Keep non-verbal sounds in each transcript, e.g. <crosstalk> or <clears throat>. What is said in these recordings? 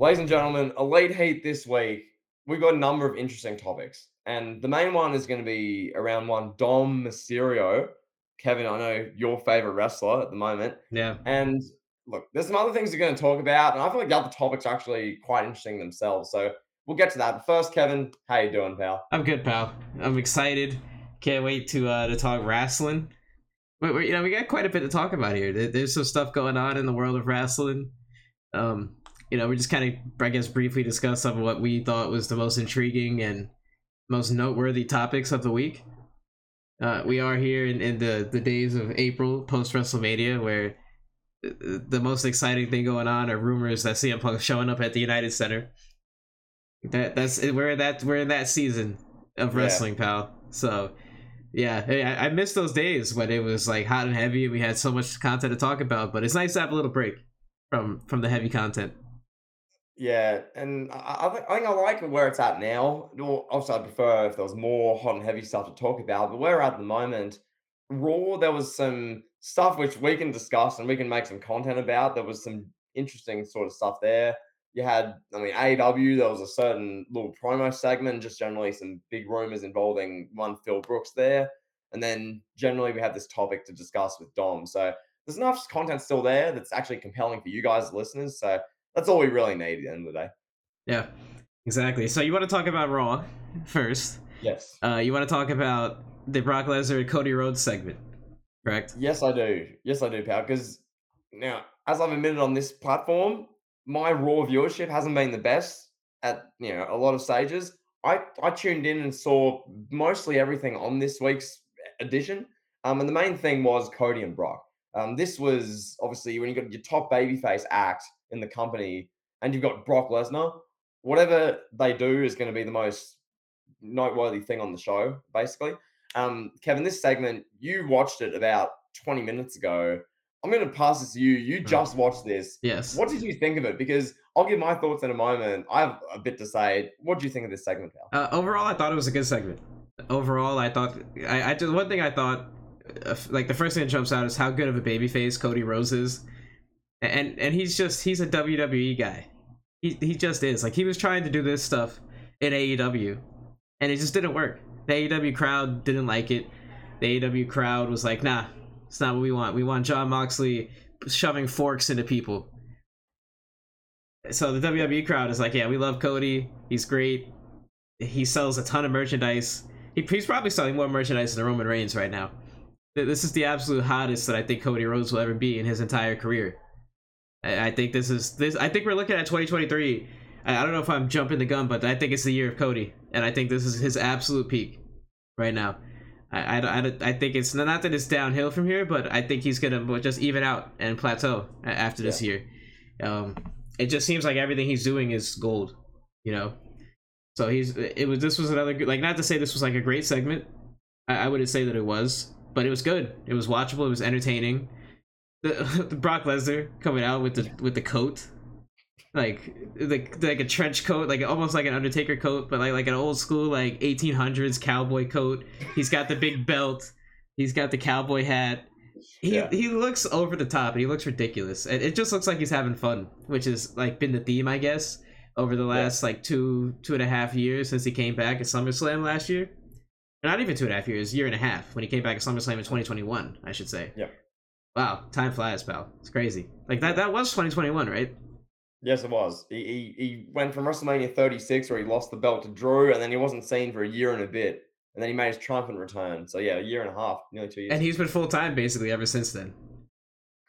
Ladies and gentlemen, Elite Heat this week, we've got a number of interesting topics. And the main one is going to be around one Dom Mysterio. Kevin, I know your favorite wrestler at the moment. Yeah. And look, there's some other things we're going to talk about. And I feel like the other topics are actually quite interesting themselves. So we'll get to that. But first, Kevin, how you doing, pal? I'm good, pal. I'm excited. Can't wait to uh, to talk wrestling. We, we, you know, we got quite a bit to talk about here. There, there's some stuff going on in the world of wrestling. Um, you know, we just kind of, I guess, briefly discuss some of what we thought was the most intriguing and most noteworthy topics of the week. Uh, we are here in, in the, the days of April post WrestleMania, where the most exciting thing going on are rumors that CM Punk showing up at the United Center. That that's we're in that we're in that season of wrestling, yeah. pal. So yeah, I, I miss those days when it was like hot and heavy and we had so much content to talk about. But it's nice to have a little break from from the heavy content. Yeah, and I, I, think, I think I like where it's at now. Obviously, I'd prefer if there was more hot and heavy stuff to talk about, but where we're at the moment, Raw, there was some stuff which we can discuss and we can make some content about. There was some interesting sort of stuff there. You had, I mean, AEW, there was a certain little promo segment, just generally some big rumors involving one Phil Brooks there. And then generally we have this topic to discuss with Dom. So there's enough content still there that's actually compelling for you guys, listeners. So that's all we really need at the end of the day. Yeah, exactly. So you want to talk about Raw first? Yes. Uh, you want to talk about the Brock Lesnar Cody Rhodes segment, correct? Yes, I do. Yes, I do, pal. Because now, as I've admitted on this platform, my Raw viewership hasn't been the best at you know a lot of stages. I I tuned in and saw mostly everything on this week's edition. Um, and the main thing was Cody and Brock. Um, this was obviously when you got your top babyface act in the company, and you've got Brock Lesnar. Whatever they do is going to be the most noteworthy thing on the show, basically. Um, Kevin, this segment you watched it about 20 minutes ago. I'm going to pass this to you. You mm. just watched this. Yes. What did you think of it? Because I'll give my thoughts in a moment. I have a bit to say. What do you think of this segment, pal? Uh, overall, I thought it was a good segment. Overall, I thought I, I just one thing I thought, uh, like the first thing that jumps out is how good of a babyface Cody Rhodes is and and he's just he's a WWE guy. He he just is. Like he was trying to do this stuff in AEW, and it just didn't work. The AEW crowd didn't like it. The AEW crowd was like, "Nah, it's not what we want. We want Jon Moxley shoving forks into people." So the WWE crowd is like, "Yeah, we love Cody. He's great. He sells a ton of merchandise. He, he's probably selling more merchandise than Roman Reigns right now." This is the absolute hottest that I think Cody Rhodes will ever be in his entire career. I think this is this. I think we're looking at 2023. I don't know if I'm jumping the gun, but I think it's the year of Cody, and I think this is his absolute peak right now. I, I, I, I think it's not that it's downhill from here, but I think he's gonna just even out and plateau after this yeah. year. Um, it just seems like everything he's doing is gold, you know. So he's it was this was another like not to say this was like a great segment. I, I wouldn't say that it was, but it was good. It was watchable. It was entertaining the, <laughs> the Brock Lesnar coming out with the with the coat, like like like a trench coat, like almost like an Undertaker coat, but like like an old school like 1800s cowboy coat. He's got the big belt. He's got the cowboy hat. He yeah. he looks over the top and he looks ridiculous. It, it just looks like he's having fun, which is like been the theme, I guess, over the last yeah. like two two and a half years since he came back at SummerSlam last year. Not even two and a half years, year and a half when he came back at SummerSlam in 2021, I should say. Yeah. Wow, time flies, pal. It's crazy. Like that that was 2021, right? Yes, it was. He, he, he went from WrestleMania 36, where he lost the belt to Drew, and then he wasn't seen for a year and a bit, and then he made his triumphant return. So yeah, a year and a half, nearly two years. And he's been full time basically ever since then.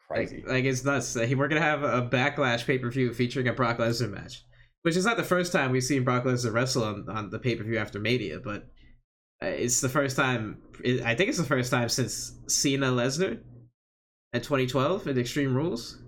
Crazy. Like, like it's nuts. We're gonna have a backlash pay per view featuring a Brock Lesnar match, which is not the first time we've seen Brock Lesnar wrestle on, on the pay per view after Mania, but uh, it's the first time. I think it's the first time since Cena Lesnar at 2012 at Extreme Rules.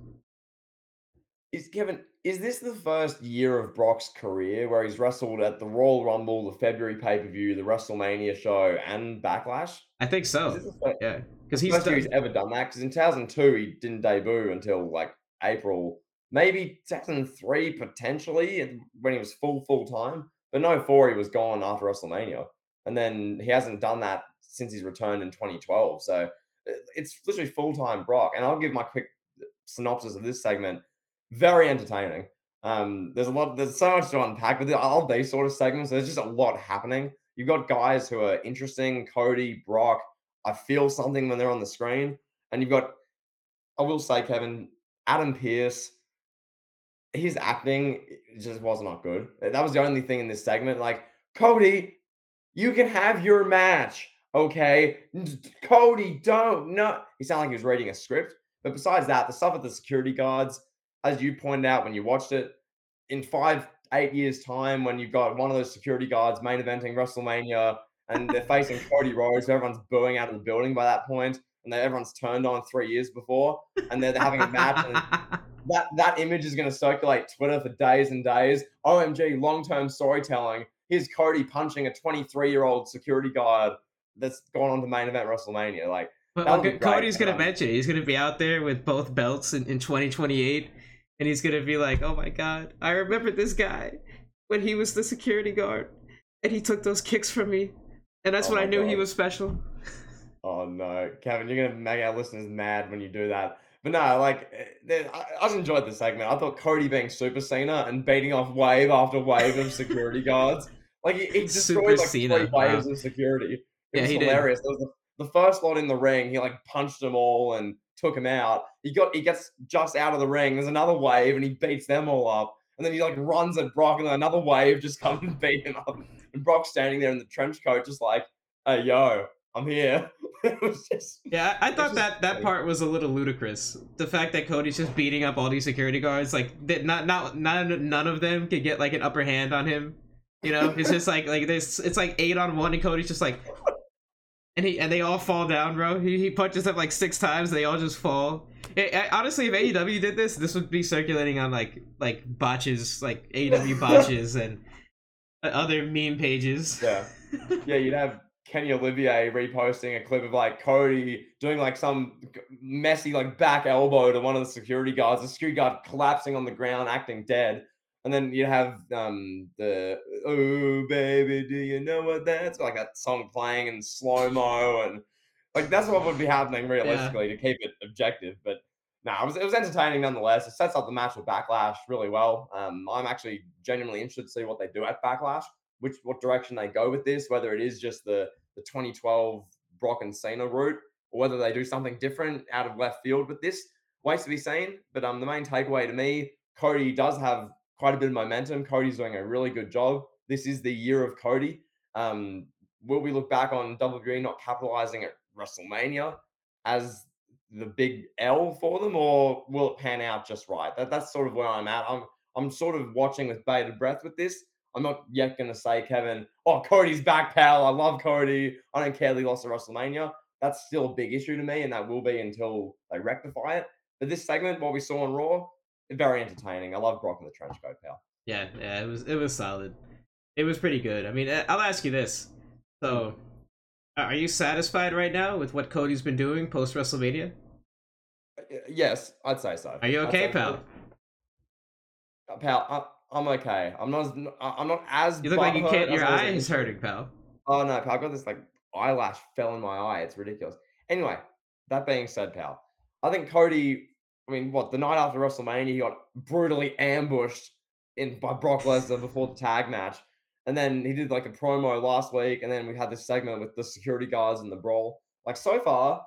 Is Kevin? Is this the first year of Brock's career where he's wrestled at the Royal Rumble, the February pay per view, the WrestleMania show, and Backlash? I think so. First, yeah, because he's first done... he's ever done that. Because in 2002 he didn't debut until like April, maybe 2003 potentially when he was full full time. But no, four he was gone after WrestleMania, and then he hasn't done that since he's returned in 2012. So it's literally full time Brock. And I'll give my quick synopsis of this segment. Very entertaining. Um, there's a lot. There's so much to unpack with all these sort of segments. There's just a lot happening. You've got guys who are interesting. Cody, Brock. I feel something when they're on the screen, and you've got. I will say, Kevin, Adam Pearce, His acting just was not good. That was the only thing in this segment. Like Cody, you can have your match, okay? Cody, don't no. He sounded like he was reading a script. But besides that, the stuff with the security guards, as you pointed out when you watched it, in five, eight years' time, when you've got one of those security guards main eventing WrestleMania and they're <laughs> facing Cody Rhodes, everyone's booing out of the building by that point, and everyone's turned on three years before, and they're, they're having a match. And <laughs> that, that image is going to circulate Twitter for days and days. OMG, long term storytelling. Here's Cody punching a 23 year old security guard that's gone on to main event WrestleMania. Like, but well, Cody's going to mention it. He's going to be out there with both belts in, in 2028 and he's gonna be like, "Oh my god, I remember this guy when he was the security guard, and he took those kicks from me, and that's oh when I knew god. he was special." Oh no, Kevin, you're gonna make our listeners mad when you do that. But no, like, eh, I, I just enjoyed the segment. I thought Cody being Super Cena and beating off wave after wave of security <laughs> guards, like he, he destroyed Super like Cena, three waves wow. of security. It yeah, was hilarious. Did. There was the, the first lot in the ring, he like punched them all and took him out. He got he gets just out of the ring. There's another wave and he beats them all up. And then he like runs at Brock and another wave just comes and <laughs> beat him up. And Brock's standing there in the trench coat, just like, "Hey yo, I'm here." <laughs> it was just yeah. I thought that that part was a little ludicrous. The fact that Cody's just beating up all these security guards, like that, not not none none of them could get like an upper hand on him. You know, it's just like like this. It's like eight on one, and Cody's just like and he and they all fall down, bro. He, he punches them like six times. They all just fall. It, I, honestly, if AEW did this, this would be circulating on like like botches, like AEW <laughs> botches and uh, other meme pages. Yeah, yeah. You'd have Kenny Olivier reposting a clip of like Cody doing like some messy like back elbow to one of the security guards. The security guard collapsing on the ground, acting dead. And then you have um, the "Oh baby, do you know what that's like?" That song playing in slow mo, and like that's what would be happening realistically yeah. to keep it objective. But no, it was it was entertaining nonetheless. It sets up the match with Backlash really well. Um, I'm actually genuinely interested to see what they do at Backlash, which what direction they go with this, whether it is just the the 2012 Brock and Cena route, or whether they do something different out of left field with this. Waits to be seen. But um, the main takeaway to me, Cody does have quite a bit of momentum. Cody's doing a really good job. This is the year of Cody. Um, will we look back on WWE not capitalizing at WrestleMania as the big L for them, or will it pan out just right? That, that's sort of where I'm at. I'm I'm sort of watching with bated breath with this. I'm not yet going to say, Kevin, oh, Cody's back, pal. I love Cody. I don't care that he lost at WrestleMania. That's still a big issue to me, and that will be until they rectify it. But this segment, what we saw on Raw, very entertaining. I love Brock in the trench coat, pal. Yeah, yeah, it was it was solid. It was pretty good. I mean, I'll ask you this. So, are you satisfied right now with what Cody's been doing post WrestleMania? Uh, yes, I'd say so. Are you okay, pal? Uh, pal, I, am okay. I'm not. As, I'm not as. You look like you can't. Your eye is hurting, pal. Oh no, pal! I got this like eyelash fell in my eye. It's ridiculous. Anyway, that being said, pal, I think Cody I mean, what the night after WrestleMania, he got brutally ambushed in by Brock Lesnar before the tag match, and then he did like a promo last week, and then we had this segment with the security guards and the brawl. Like so far,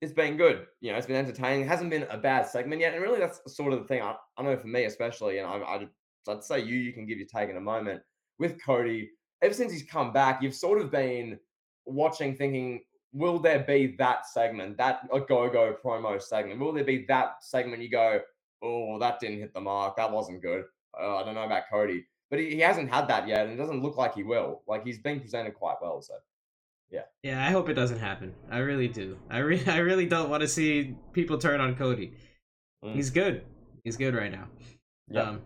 it's been good. You know, it's been entertaining. It hasn't been a bad segment yet, and really, that's sort of the thing. I, I know for me, especially, and I, I, I'd say you, you can give your take in a moment with Cody. Ever since he's come back, you've sort of been watching, thinking, will there be that segment, that a go go promo segment? Will there be that segment you go, oh, that didn't hit the mark, that wasn't good. Uh, I don't know about Cody, but he, he hasn't had that yet, and it doesn't look like he will. Like he's been presented quite well, so. Yeah. Yeah, I hope it doesn't happen. I really do. I really, <laughs> I really don't want to see people turn on Cody. Mm. He's good. He's good right now. Yeah. Um,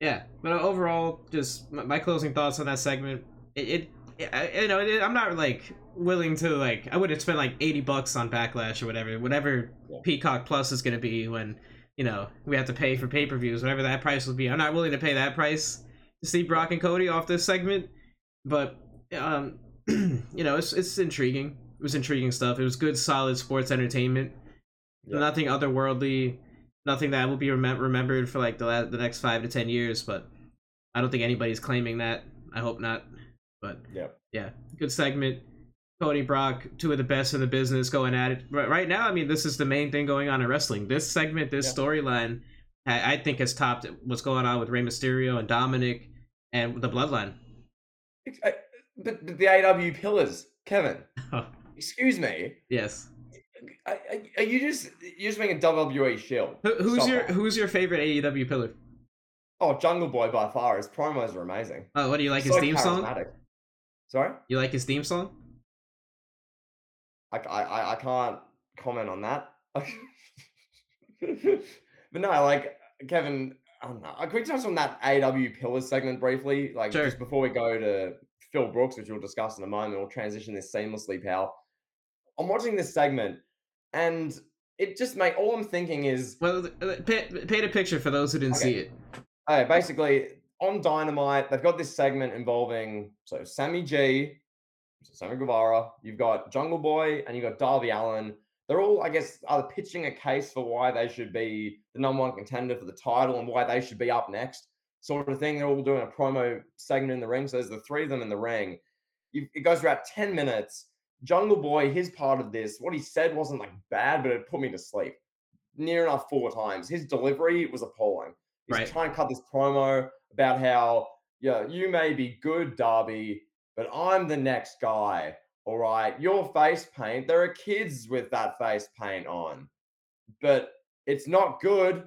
yeah, but overall, just my closing thoughts on that segment. It, it you know, I'm not like willing to like. I would have spent like 80 bucks on Backlash or whatever, whatever yeah. Peacock Plus is going to be when you know we have to pay for pay per views, whatever that price will be. I'm not willing to pay that price to see Brock and Cody off this segment, but um, <clears throat> you know, it's it's intriguing. It was intriguing stuff. It was good, solid sports entertainment. Yeah. Nothing otherworldly. nothing that will be remem- remembered for like the la- the next five to ten years. But I don't think anybody's claiming that. I hope not. But Yeah. yeah, good segment. Cody Brock, two of the best in the business, going at it right, right now. I mean, this is the main thing going on in wrestling. This segment, this Yeah. storyline, I, I think has topped what's going on with Rey Mysterio and Dominic and the Bloodline. I- But, but the AW pillars, Kevin. Oh. Excuse me. yes. Are, you just you're just making a WWE shield? Who, who's Stop your that. Who's your favorite AEW pillar? Oh, Jungle Boy by far. His promos are amazing. Oh, what do you like his theme song? Sorry, You like his theme song? I, I, I- I can't comment on that. Mm-hmm. <laughs> but no, like Kevin, I don't know. Can we touch on that AW pillars segment briefly? Like Sure. just before we go to Phil Brooks, which we'll discuss in a moment. We'll transition this seamlessly, pal. I'm watching this segment, and it just make all I'm thinking is Well, paint, paint a picture for those who didn't see it. Okay, basically on Dynamite, they've got this segment involving so Sammy G, Sammy Guevara, you've got Jungle Boy, and you've got Darby Allin. They're all, I guess, either pitching a case for why they should be the number one contender for the title and why they should be up next, sort of thing. They're all doing a promo segment in the ring. So there's the three of them in the ring. You, it goes for about 10 minutes. Jungle Boy, his part of this, what he said wasn't like bad, but it put me to sleep near enough four times. His delivery was appalling. He's Right. trying to cut this promo about how, yeah, you may be good, Darby, but I'm the next guy. All right. Your face paint, there are kids with that face paint on, but it's not good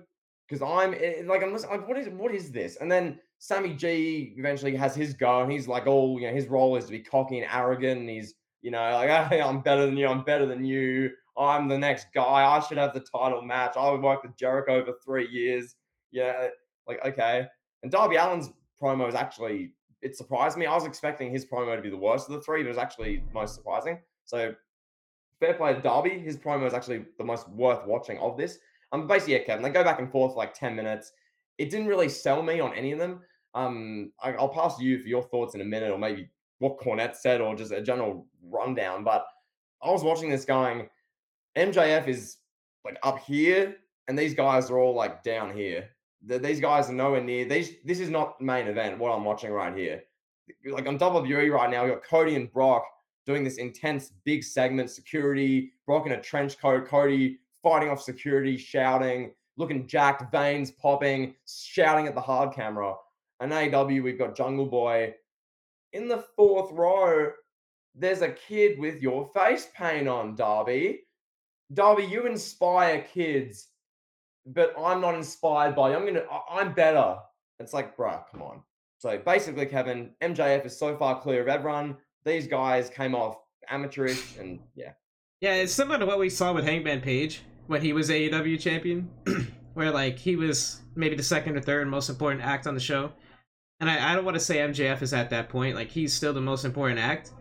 because I'm eh, like, I'm like, what is what is this? And then Sammy G eventually has his go, and he's like, oh, you know, his role is to be cocky and arrogant, and he's, you know, like, <laughs> hey, I'm better than you, I'm better than you, I'm the next guy, I should have the title match. I worked with Jericho for three years. Yeah, like okay. And Darby Allin's promo is actually it surprised me. I was expecting his promo to be the worst of the three, but it was actually most surprising. So fair play to Darby. His promo is actually the most worth watching of this. Um, basically, yeah, Kevin. They go back and forth for like ten minutes. It didn't really sell me on any of them. Um, I, I'll pass you for your thoughts in a minute, or maybe what Cornette said, or just a general rundown. But I was watching this going, MJF is like up here, and these guys are all like down here. Th- These guys are nowhere near. These this is not main event. What I'm watching right here, like on top of WWE right now, we got Cody and Brock doing this intense big segment. Security, Brock in a trench coat, Cody fighting off security, shouting, looking jacked, veins popping, shouting at the hard camera. And AW, we've got Jungle Boy in the fourth row. There's a kid with your face paint on, Darby. Darby, you inspire kids, but I'm not inspired by you. I'm gonna, I'm better. It's like, bruh, come on. So basically, Kevin, MJF is so far clear of everyone. These guys came off amateurish, and yeah, Yeah, it's similar to what we saw with Hangman Page when he was AEW champion, <clears throat> where like he was maybe the second or third most important act on the show. And I, I don't want to say MJF is at that point, like he's still the most important act,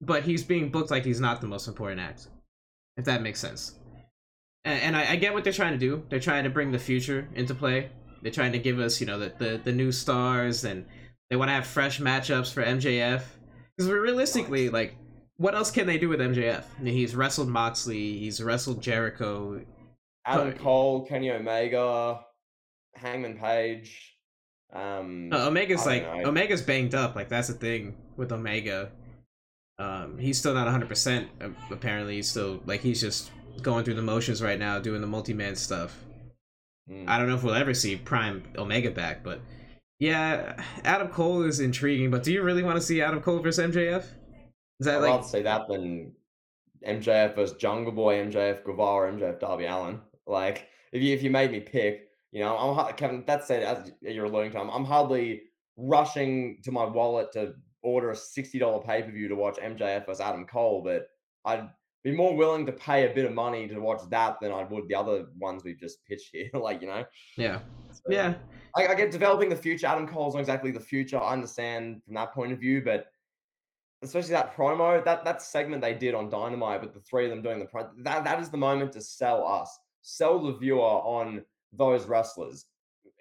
but he's being booked like he's not the most important act, if that makes sense. And, and I, I get what they're trying to do. They're trying to bring the future into play. They're trying to give us, you know, the the, the new stars, and they want to have fresh matchups for MJF. Because realistically, like what else can they do with MJF? I mean, he's wrestled Moxley, he's wrestled Jericho. Adam Cole, Kenny Omega, Hangman Page. Um, Uh, Omega's like know. Omega's banged up. Like that's the thing with Omega. Um, he's still not 100. percent Apparently, he's still like he's just going through the motions right now, doing the multi-man stuff. mm. I don't know if we'll ever see Prime Omega back, but yeah, Adam Cole is intriguing. But do you really want to see Adam Cole versus MJF? Is that I'd like rather see that than MJF versus Jungle Boy, MJF Guevara, MJF Darby Allin. Like, if you if you made me pick, you know, I'm Kevin. That said, as you're alluding to, I'm, I'm hardly rushing to my wallet to order a sixty dollar pay per view to watch MJF versus Adam Cole, but I'd be more willing to pay a bit of money to watch that than I would the other ones we've just pitched here. <laughs> like, you know, yeah, So, yeah, I, I get developing the future. Adam Cole's not exactly the future. I understand from that point of view, but especially that promo, that that segment they did on Dynamite with the three of them doing the pro, that that is the moment to sell us, sell the viewer on those wrestlers.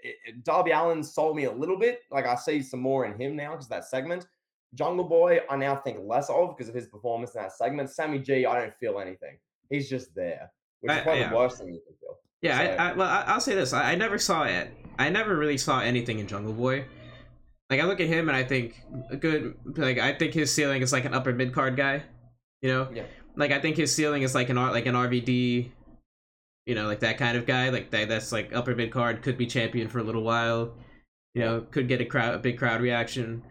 It- it- Darby Allin sold me a little bit. Like I see some more in him now because that segment. Jungle Boy, I now think less of because of his performance in that segment. Sammy G, I don't feel anything. He's just there, which I- is probably yeah. the worst thing you can feel. Yeah, So- I, I, well, I'll say this: I, I never saw it. I never really saw anything in Jungle Boy. Like I look at him and I think a good. Like I think his ceiling is like an upper mid card guy. You know, Yeah. like I think his ceiling is like an like an RVD. You know, like that kind of guy. Like that. That's like upper mid card. Could be champion for a little while. You know, could get a crowd, a big crowd reaction.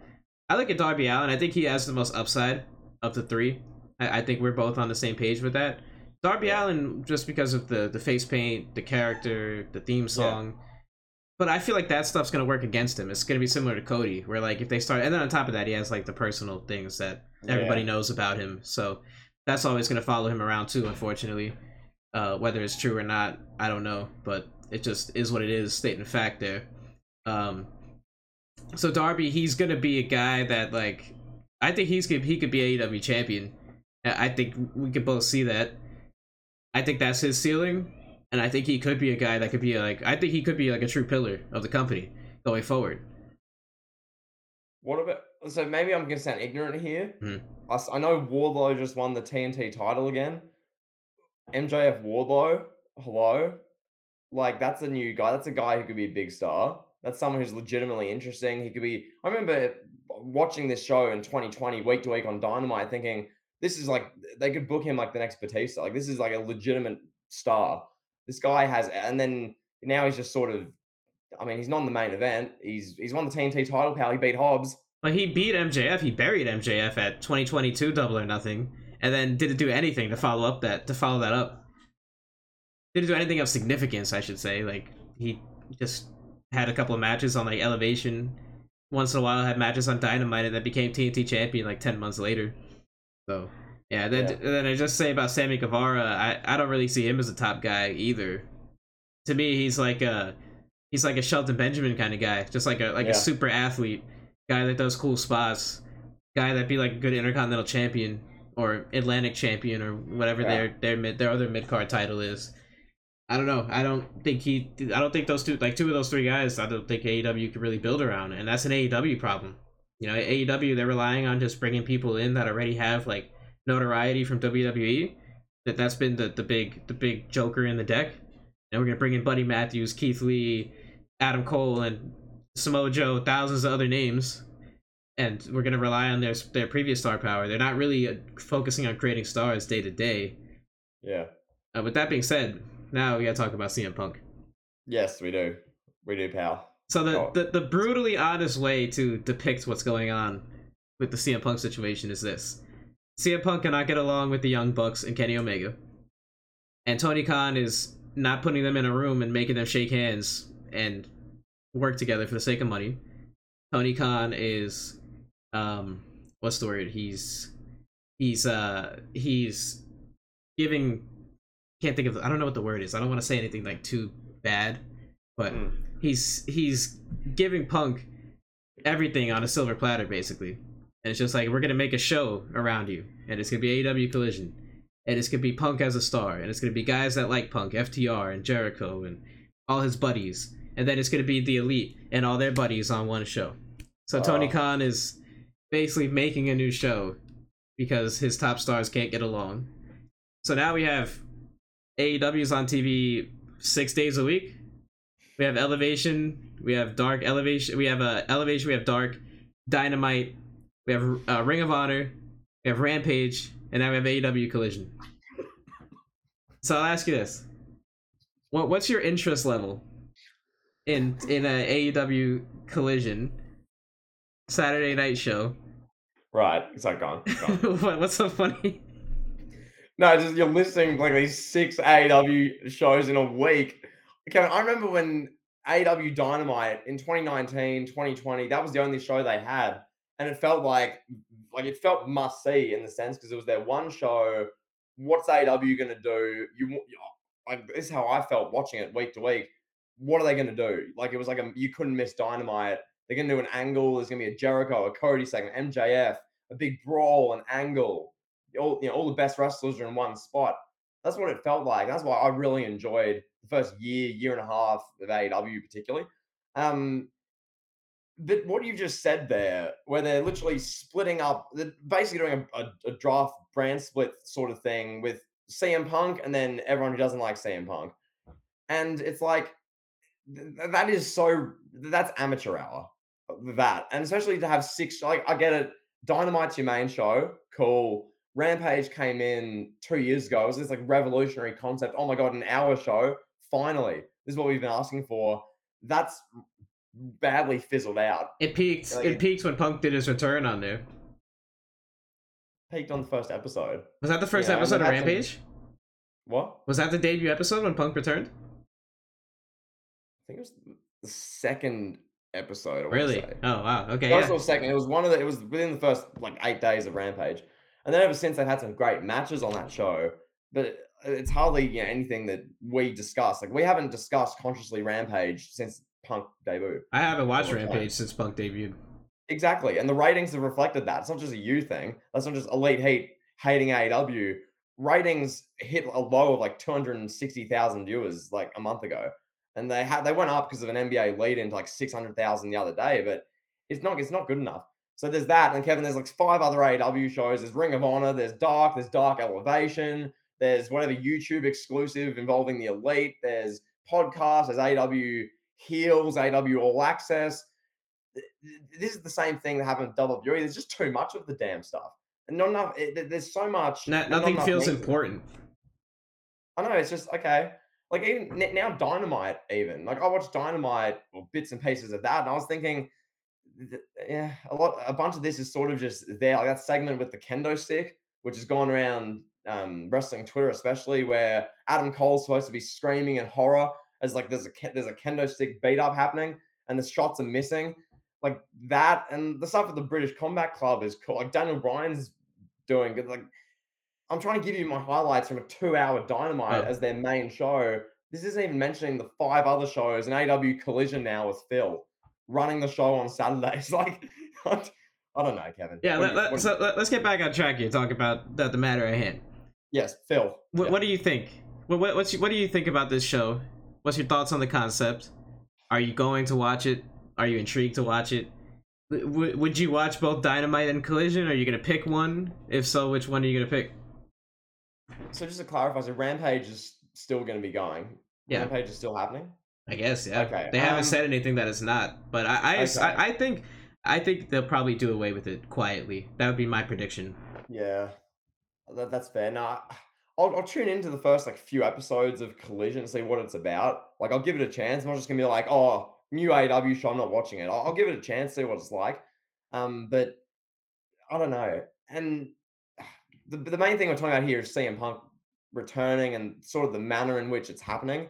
I look at Darby Allin. I think he has the most upside of the three. I, I think we're both on the same page with that. Darby Yeah. Allin, just because of the the face paint, the character, the theme song. But I feel like that stuff's gonna work against him. It's gonna be similar to Cody, where like if they start, and then on top of that, he has like the personal things that everybody Yeah. knows about him. So that's always gonna follow him around too. Unfortunately, uh, whether it's true or not, I don't know. But it just is what it is. Stating fact there. Um, so Darby, he's gonna be a guy that like, I think he's could he could be AEW champion. I think we could both see that. I think that's his ceiling, and I think he could be a guy that could be like I think he could be like a true pillar of the company going forward. What about? So maybe I'm gonna sound ignorant here. Hmm. I, I know Wardlow just won the TNT title again. MJF Wardlow, hello, like that's a new guy. That's a guy who could be a big star. That's someone who's legitimately interesting. He could be. I remember watching this show in 2020, week to week on Dynamite, thinking this is like they could book him like the next Batista. Like this is like a legitimate star. This guy has, and then now he's just sort of. I mean, he's not in the main event. He's he's won the TNT title. Pal, he beat Hobbs. Like he beat MJF, he buried MJF at 2022 Double or Nothing, and then didn't do anything to follow up that to follow that up. Didn't do anything of significance, I should say. Like he just had a couple of matches on like Elevation. Once in a while, had matches on Dynamite, and then became TNT champion like 10 months later. So yeah, then Yeah. then I just say about Sammy Guevara, I I don't really see him as a top guy either. To me, he's like a he's like a Shelton Benjamin kind of guy, just like a like Yeah. a super athlete guy that does cool spots, guy that be like a good intercontinental champion or Atlantic champion or whatever Yeah. their their mid their other mid card title is. I don't know. I don't think he. I don't think those two, like two of those three guys, I don't think AEW could really build around, and that's an AEW problem. You know, AEW they're relying on just bringing people in that already have like notoriety from WWE. That that's been the the big the big joker in the deck, and we're gonna bring in Buddy Matthews, Keith Lee, Adam Cole, and Samoa Joe, thousands of other names, and we're gonna rely on their their previous star power. They're not really uh, focusing on creating stars day to day. Yeah. Uh, with that being said, now we gotta talk about CM Punk. Yes, we do. We do, pal. So the, Oh. the the brutally honest way to depict what's going on with the CM Punk situation is this: CM Punk cannot get along with the Young Bucks and Kenny Omega, and Tony Khan is not putting them in a room and making them shake hands and work together for the sake of money. Tony Khan is, um, what's the word? He's he's uh he's giving. Can't think of. I don't know what the word is. I don't want to say anything like too bad, but Mm. he's he's giving Punk everything on a silver platter, basically. And it's just like we're gonna make a show around you, and it's gonna be AEW Collision, and it's gonna be Punk as a star, and it's gonna be guys that like Punk, FTR and Jericho and all his buddies, and then it's gonna be the Elite and all their buddies on one show. So Tony. Khan is basically making a new show because his top stars can't get along. So now we have AEW's on TV six days a week. We have Elevation. We have Dark Elevation. We have uh, Elevation. We have Dark, Dynamite. We have uh, Ring of Honor. We have Rampage, and now we have AEW Collision. So I'll ask you this: what What's your interest level in in a AEW Collision Saturday night show? Right. It's like gone. gone. <laughs> what, what's so funny? No, just you're listing like these six AW shows in a week. Okay, I remember when AW Dynamite in 2019, 2020, that was the only show they had. And it felt like like it felt must see in the sense because it was their one show. What's AW gonna do? You like this is how I felt watching it week to week. What are they gonna do? Like it was like a you couldn't miss Dynamite. They're gonna do an angle. There's gonna be a Jericho, a Cody segment, MJF, a big brawl, an angle. All you know, all the best wrestlers are in one spot. That's what it felt like. That's why I really enjoyed the first year, year and a half of AEW, particularly. Um, but what you just said there, where they're literally splitting up, basically doing a, a, a draft brand split sort of thing with CM Punk and then everyone who doesn't like CM Punk. and it's like th- th- that is so that's amateur hour. That and especially to have six. Like I get it. Dynamite's your main show. Cool. Rampage came in two years ago. It was this like revolutionary concept. Oh my god, an hour show. Finally, this is what we've been asking for. That's badly fizzled out. It peaked. Like- it peaked when Punk did his return on there. Peaked on the first episode. Was that the first Yeah, episode of had some- Rampage? What? Was that the debut episode when Punk returned? I think it was the second episode. Really? Oh wow. Okay. First Yeah. or second. It was one of the. It was within the first like eight days of Rampage, and then ever since they've had some great matches on that show. But it's hardly you know, anything that we discuss. Like we haven't discussed consciously Rampage since Punk debuted. I haven't watched the time. Rampage since Punk debuted. Exactly, and the ratings have reflected that. It's not just a you thing. That's not just Elite Heat hating AEW. Ratings hit a low of like two hundred and sixty thousand viewers like a month ago, and they had they went up because of an NBA lead into like six hundred thousand the other day. But it's not it's not good enough. So there's that, and Kevin, there's like five other AEW shows. There's Ring of Honor. There's Dark. There's Dark Elevation. There's whatever YouTube exclusive involving the Elite. There's podcasts. There's AW Heels. AW All Access th- th- this is the same thing that happened with WWE. There's just too much of the damn stuff, and not enough. It, there's so much. No, not nothing enough feels important. I know it's just okay. Like even now, Dynamite. Even like I watched Dynamite or bits and pieces of that, and I was thinking, yeah, a lot, a bunch of this is sort of just there. Like that segment with the kendo stick, which has gone around um, wrestling Twitter, especially where Adam Cole's supposed to be screaming in horror as like there's a there's a kendo stick beat up happening, and the shots are missing. Like that, and the stuff with the British Combat Club is cool. Like Daniel Bryan's doing good. Like I'm trying to give you my highlights from a two-hour Dynamite Oh. as their main show. This isn't even mentioning the five other shows and AW Collision now with Phil running the show on Saturdays. <laughs> Like, I don't know, Kevin. Yeah. Let, do you- let, what do so let, us get back on track here. Talk about the, the matter at hand. yes, Phil. What, Yeah. what do you think? What, what what's what do you think about this show? What's your thoughts on the concept? Are you going to watch it? Are you intrigued to watch it? W- would you watch both Dynamite and Collision? Are you gonna pick one? If so, which one are you gonna pick? So just to clarify, so Rampage is still going to be going. Yeah. Rampage is still happening. I guess yeah. Okay, They haven't um, said anything that it's not, but I I, Okay. I I think I think they'll probably do away with it quietly. That would be my prediction. Yeah, that, that's fair. Now, I'll, I'll tune into the first like few episodes of Collision and see what it's about. Like, I'll give it a chance. I'm not just gonna be like, oh, new AW show. I'm not watching it. I'll, I'll give it a chance, see what it's like. Um, but I don't know. And the the main thing we're talking about here is CM Punk returning and sort of the manner in which it's happening.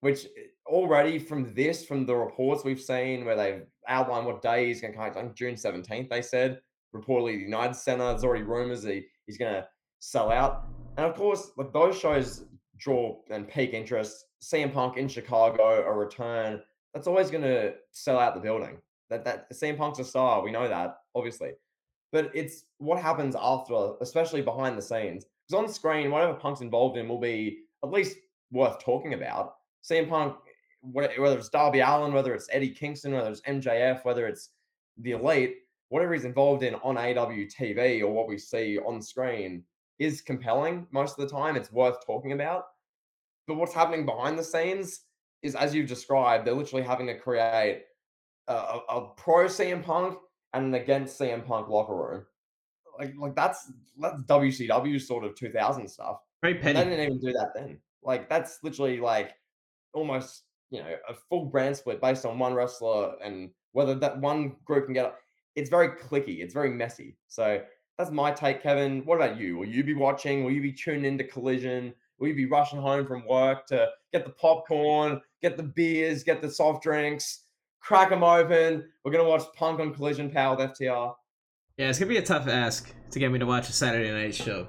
Which already from this, from the reports we've seen where they've outlined what day he's going to come, like June 17th, they said reportedly the United Center. There's already rumors that he- he's going to sell out. And of course, like those shows draw and peak interest. CM Punk in Chicago, a return, that's always going to sell out the building. That that CM Punk's a star, we know that obviously, but it's what happens after, especially behind the scenes. Because on screen, whatever Punk's involved in will be at least worth talking about. CM Punk, whether it's Darby Allin, whether it's Eddie Kingston, whether it's MJF, whether it's the Elite, whatever he's involved in on AW TV or what we see on screen is compelling most of the time. It's worth talking about. But what's happening behind the scenes is, as you've described, they're literally having to create a, a, a pro CM Punk and an against CM Punk locker room. Like, like that's that's WCW sort of 2000 stuff. Very And they didn't even do that then. Like that's literally like almost you know a full brand split based on one wrestler and whether that one group can get. It's very clicky. It's very messy. So that's my take, Kevin. What about you? Will you be watching? Will you be tuning into Collision? Will you be rushing home from work to get the popcorn, get the beers, get the soft drinks, crack them open? We're gonna watch Punk on Collision Power with FTR. Yeah, it's gonna be a tough ask to get me to watch a Saturday night show.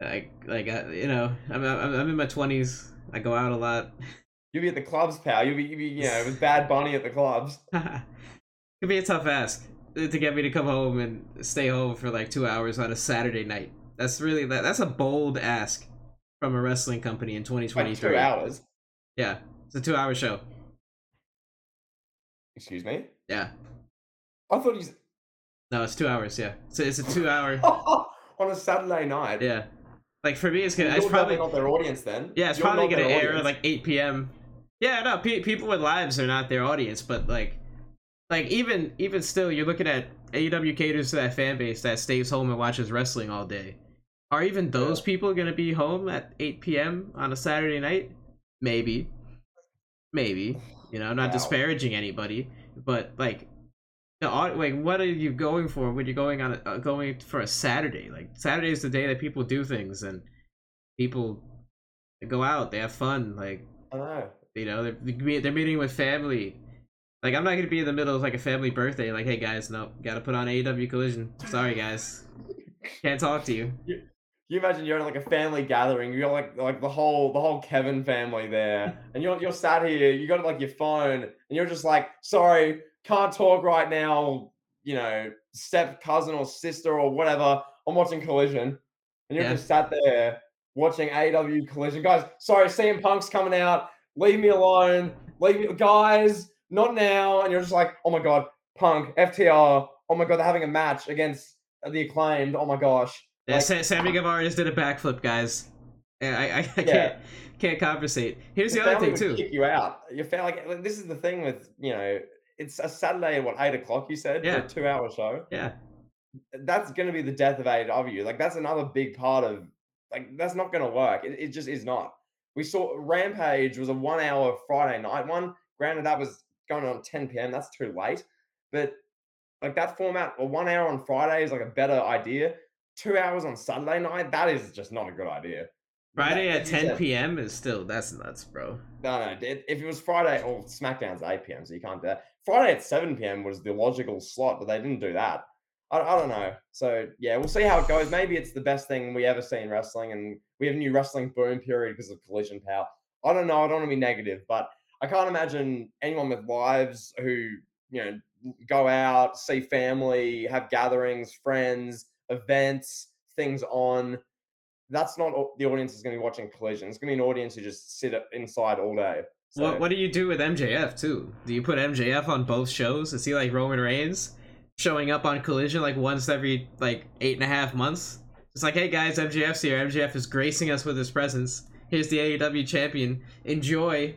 Like, like uh, you know, I'm, I'm I'm in my twenties. I go out a lot. <laughs> You'll be at the clubs, pal. You'll be, you'll be you know, with Bad <laughs> Bunny at the clubs. <laughs> Could be a tough ask to get me to come home and stay home for like two hours on a Saturday night. That's really that. That's a bold ask from a wrestling company in Like 2023. two hours. Yeah, it's a two-hour show. Excuse me. Yeah, I thought he's no, it's two hours. Yeah, so it's a two-hour. <laughs> on a Saturday night. Yeah, Like for me, it's gonna. It's probably not their audience then. yeah. It's You're probably gonna air audience. like 8 p.m. Yeah, no. Pe- people with lives are not their audience, but like, like even even still, you're looking at AEW caters to that fan base that stays home and watches wrestling all day. Are even those people gonna be home at 8 p.m. on a Saturday night? Maybe, maybe. You know, I'm not Wow. disparaging anybody, but like. The like, what are you going for when you're going on a, uh, going for a Saturday? Like Saturday is the day that people do things and people go out, they have fun. Like I know. You know, they're they're meeting with family. Like I'm not gonna be in the middle of like a family birthday. Like, hey guys, no, gotta put on AEW Collision. Sorry guys, can't talk to you. Can you imagine you're at like a family gathering? You're like like the whole the whole Kevin family there, and you're you're sat here. You got like your phone, and you're just like, sorry, can't talk right now. You know, step cousin or sister or whatever. I'm watching Collision, and you're Yeah. just sat there watching AW Collision. Guys, sorry, CM Punk's coming out. Leave me alone. Leave me, guys. Not now. And you're just like, oh my god, Punk, FTR. Oh my god, they're having a match against the acclaimed. Oh my gosh. Yeah, Like- Sammy Guevara just did a backflip, guys. I I, I Yeah. can't can't compensate. Here's the other thing too. Kick you out. Your family. Like, this is the thing with you know. It's a Saturday at what eight o'clock? You said Yeah. for a two-hour show. Yeah, That's going to be the death of AEW. Like that's another big part of. Like that's not going to work. It, it just is not. We saw Rampage was a one-hour Friday night one. Granted, that was going on 10 p.m. That's too late, but like that format, a one hour on Friday is like a better idea. Two hours on Sunday night, that is just not a good idea. Friday That- at 10 said- p.m. is still that's nuts, bro. No, no. If it was Friday, or SmackDown's 8 p.m., so you can't do that. Friday at 7 p.m. was the logical slot, but they didn't do that. I, I don't know. So, yeah, we'll see how it goes. Maybe it's the best thing we ever see in wrestling, and we have a new wrestling boom period because of collision power. I don't know. I don't want to be negative, but I can't imagine anyone with lives who, you know, go out, see family, have gatherings, friends, events, things on. That's not the audience is going to be watching collision. It's going to be an audience who just sit inside all day. So, What what do you do with MJF too? Do you put MJF on both shows? Is he like Roman Reigns, showing up on Collision like once every like eight and a half months? It's like, hey guys, MJF's here. MJF is gracing us with his presence. Here's the AEW champion. Enjoy.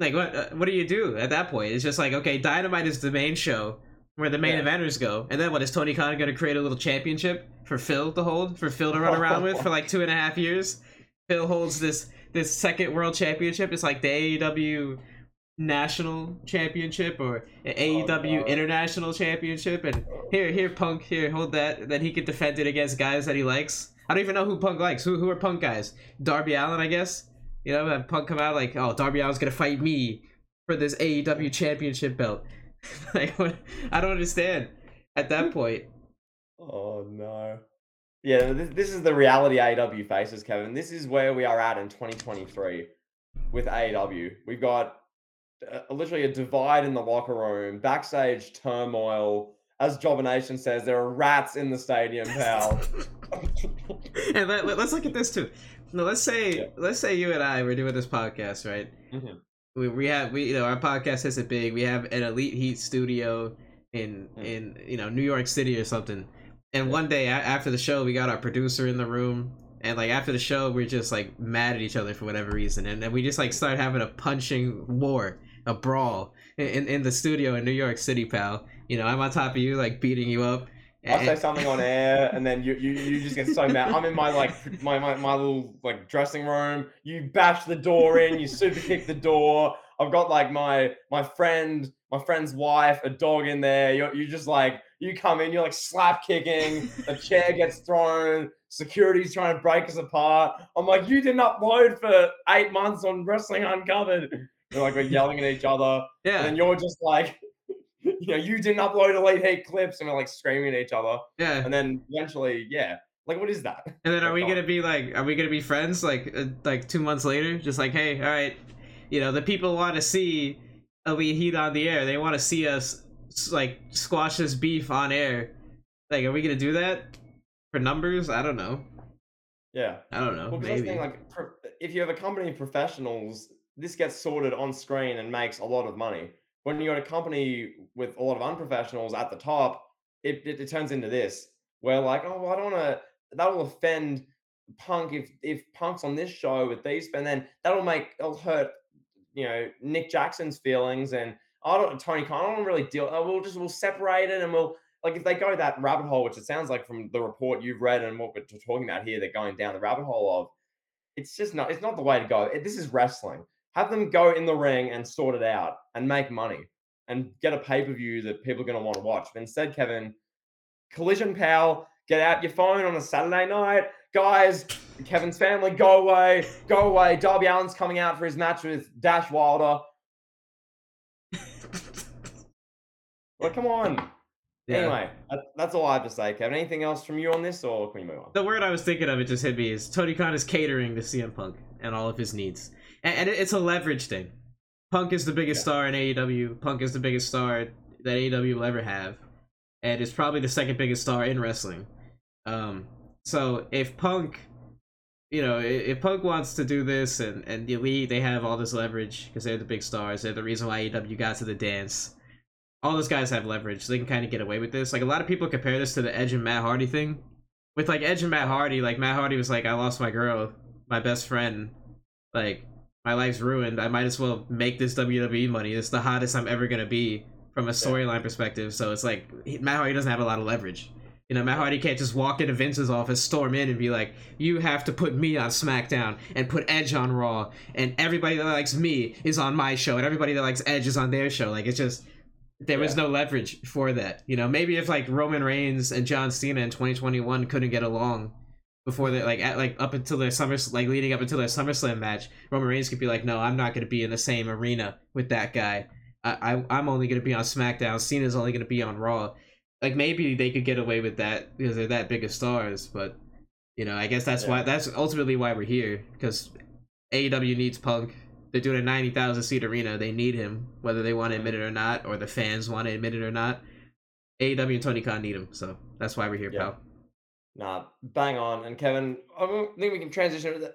Like what? Uh, what do you do at that point? It's just like, okay, Dynamite is the main show where the main Yeah. eventers go, and then what is Tony Khan going to create a little championship for Phil to hold, for Phil to run around with for like two and a half years? Phil holds this this second world championship. It's like the AEW national championship or an oh, AEW no. international championship. And here, here, Punk, here, hold that. Then he could defend it against guys that he likes. I don't even know who Punk likes. Who who are Punk guys? Darby Allin, I guess. You know, have Punk come out like, oh, Darby Allin's gonna fight me for this AEW championship belt. <laughs> like, what? I don't understand. At that hmm. point, Oh no. Yeah, this, this is the reality AEW faces, Kevin. This is where we are at in 2023 with AEW. We've got uh, literally a divide in the locker room, backstage turmoil. As Jobination says, there are rats in the stadium, pal. <laughs> and let, us look at this too. No, let's say Yeah. let's say you and I were doing this podcast, right? Mhm. We, we have we you know our podcast isn't big. We have an elite heat studio in Mm. in you know New York City or something. And one day a- after the show, we got our producer in the room, and like after the show, we're just like mad at each other for whatever reason, and then we just like start having a punching war, a brawl in in the studio in New York City, pal. You know, I'm on top of you, like beating you up. I say something on air, and then you, you you just get so mad. I'm in my like my, my my little like dressing room. You bash the door in. You super kick the door. I've got like my my friend my friend's wife, a dog in there. You you just like you come in. You're like slap kicking. A chair gets thrown. Security's trying to break us apart. I'm like, you didn't upload for eight months on Wrestling Uncovered. You're like we're yelling at each other. yeah, And then you're just like, <laughs> you know, you didn't upload Elite Heat clips, and we're like screaming at each other. yeah. And then eventually, yeah, like what is that? And then are we <laughs> gonna be like, are we gonna be friends like uh, like two months later? Just like, hey, all right, you know, the people want to see Elite Heat on the air. They want to see us like squash this beef on air. Like, are we gonna do that for numbers? I don't know. Yeah. I don't know. Well, 'cause that's the Maybe. thing, like, if you have a company of professionals, this gets sorted on screen and makes a lot of money. When you got a company with a lot of unprofessionals at the top, it, it, it turns into this, where like, oh, well, I don't want to. That will offend Punk if if Punk's on this show with these, and then that'll make it'll hurt, you know, Nick Jackson's feelings and I don't Tony Khan. I don't really deal. Uh, we'll just we'll separate it and we'll like if they go that rabbit hole, which it sounds like from the report you've read and what we're talking about here, they're going down the rabbit hole of. It's just not. It's not the way to go. This is wrestling. Have them go in the ring and sort it out and make money and get a pay per view that people are going to want to watch. But instead, Kevin, Collision Pal, get out your phone on a Saturday night. Guys, Kevin's family, go away, go away. Darby Allin's coming out for his match with Dash Wilder. well, come on. <laughs> Yeah. Anyway, that's all I have to say, Kevin. Anything else from you on this, or can we move on? The word I was thinking of, it just hit me, is Tony Khan is catering to CM Punk and all of his needs. And, it's a leverage thing. Punk is the biggest yeah. star in AEW. Punk is the biggest star that AEW will ever have, and is probably the second biggest star in wrestling. Um, so if Punk, you know, if Punk wants to do this, and and the Elite, they have all this leverage because they're the big stars. They're the reason why AEW got to the dance. All those guys have leverage. So they can kind of get away with this. Like a lot of people compare this to the Edge and Matt Hardy thing. With like Edge and Matt Hardy, like Matt Hardy was like, I lost my girl, my best friend. Like my life's ruined. I might as well make this WWE money. It's the hottest I'm ever gonna be from a storyline perspective. So it's like Matt Hardy doesn't have a lot of leverage. You know, Matt Hardy can't just walk into Vince's office, storm in, and be like, "You have to put me on SmackDown and put Edge on Raw, and everybody that likes me is on my show, and everybody that likes Edge is on their show." Like it's just there was no leverage for that. You know, maybe if like Roman Reigns and John Cena in 2021 couldn't get along, before they like at, like up until their summer like leading up until their SummerSlam match, Roman Reigns could be like, no, I'm not going to be in the same arena with that guy. I, I am only going to be on SmackDown. Cena's only going to be on Raw. Like maybe they could get away with that because they're that big of stars, but you know, I guess that's yeah. why that's ultimately why we're here because AEW needs Punk. They're doing a ninety thousand seat arena. They need him, whether they want to admit it or not, or the fans want to admit it or not. AEW and Tony Khan need him, so that's why we're here, yeah. pal. Nah, bang on. And Kevin, I think we can transition. Do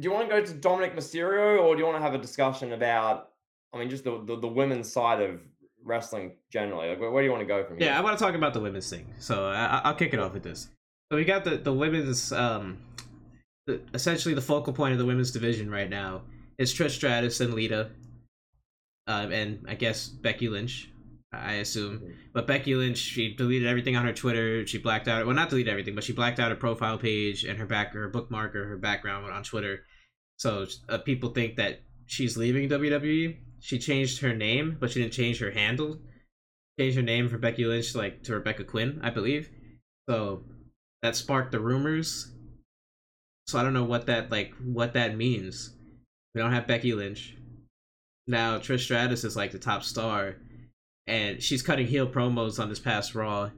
you want to go to Dominic Mysterio or do you want to have a discussion about, I mean, just the, the, the women's side of wrestling generally? Like, where, where, do you want to go from here? Yeah, I want to talk about the women's thing. So I, will kick it off with this. So we got the, the women's, um, the, essentially the focal point of the women's division right now is Trish Stratus and Lita, uh, and I guess Becky Lynch. I assume. Mm-hmm. But Becky Lynch, she deleted everything on her Twitter. She blacked out. Well, not deleted everything, but she blacked out her profile page and her back, her bookmark or her background on Twitter. So uh, people think that she's leaving WWE. She changed her name, but she didn't change her handle. Changed her name from Becky Lynch like to Rebecca Quinn, I believe. So that sparked the rumors. So I don't know what that like what that means. We don't have Becky Lynch. Now Trish Stratus is like the top star and she's cutting heel promos on this past Raw,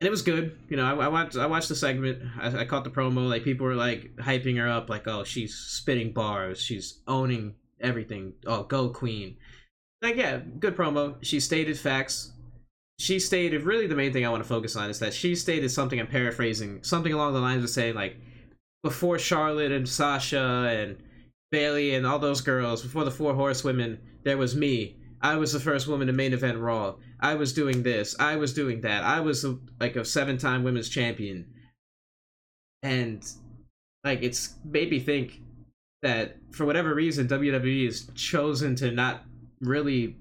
and it was good. You know, I, I watched I watched the segment. I, I caught the promo. Like people were like hyping her up, like oh she's spitting bars, she's owning everything. Oh go queen. Like yeah, good promo. She stated facts. She stated really the main thing I want to focus on is that she stated something. I'm paraphrasing something along the lines of saying like before Charlotte and Sasha and Bayley and all those girls, before the four horsewomen, there was me I was the first woman to main event Raw. I was doing this. I was doing that. I was a, like a seven-time women's champion, and like it's made me think that for whatever reason WWE has chosen to not really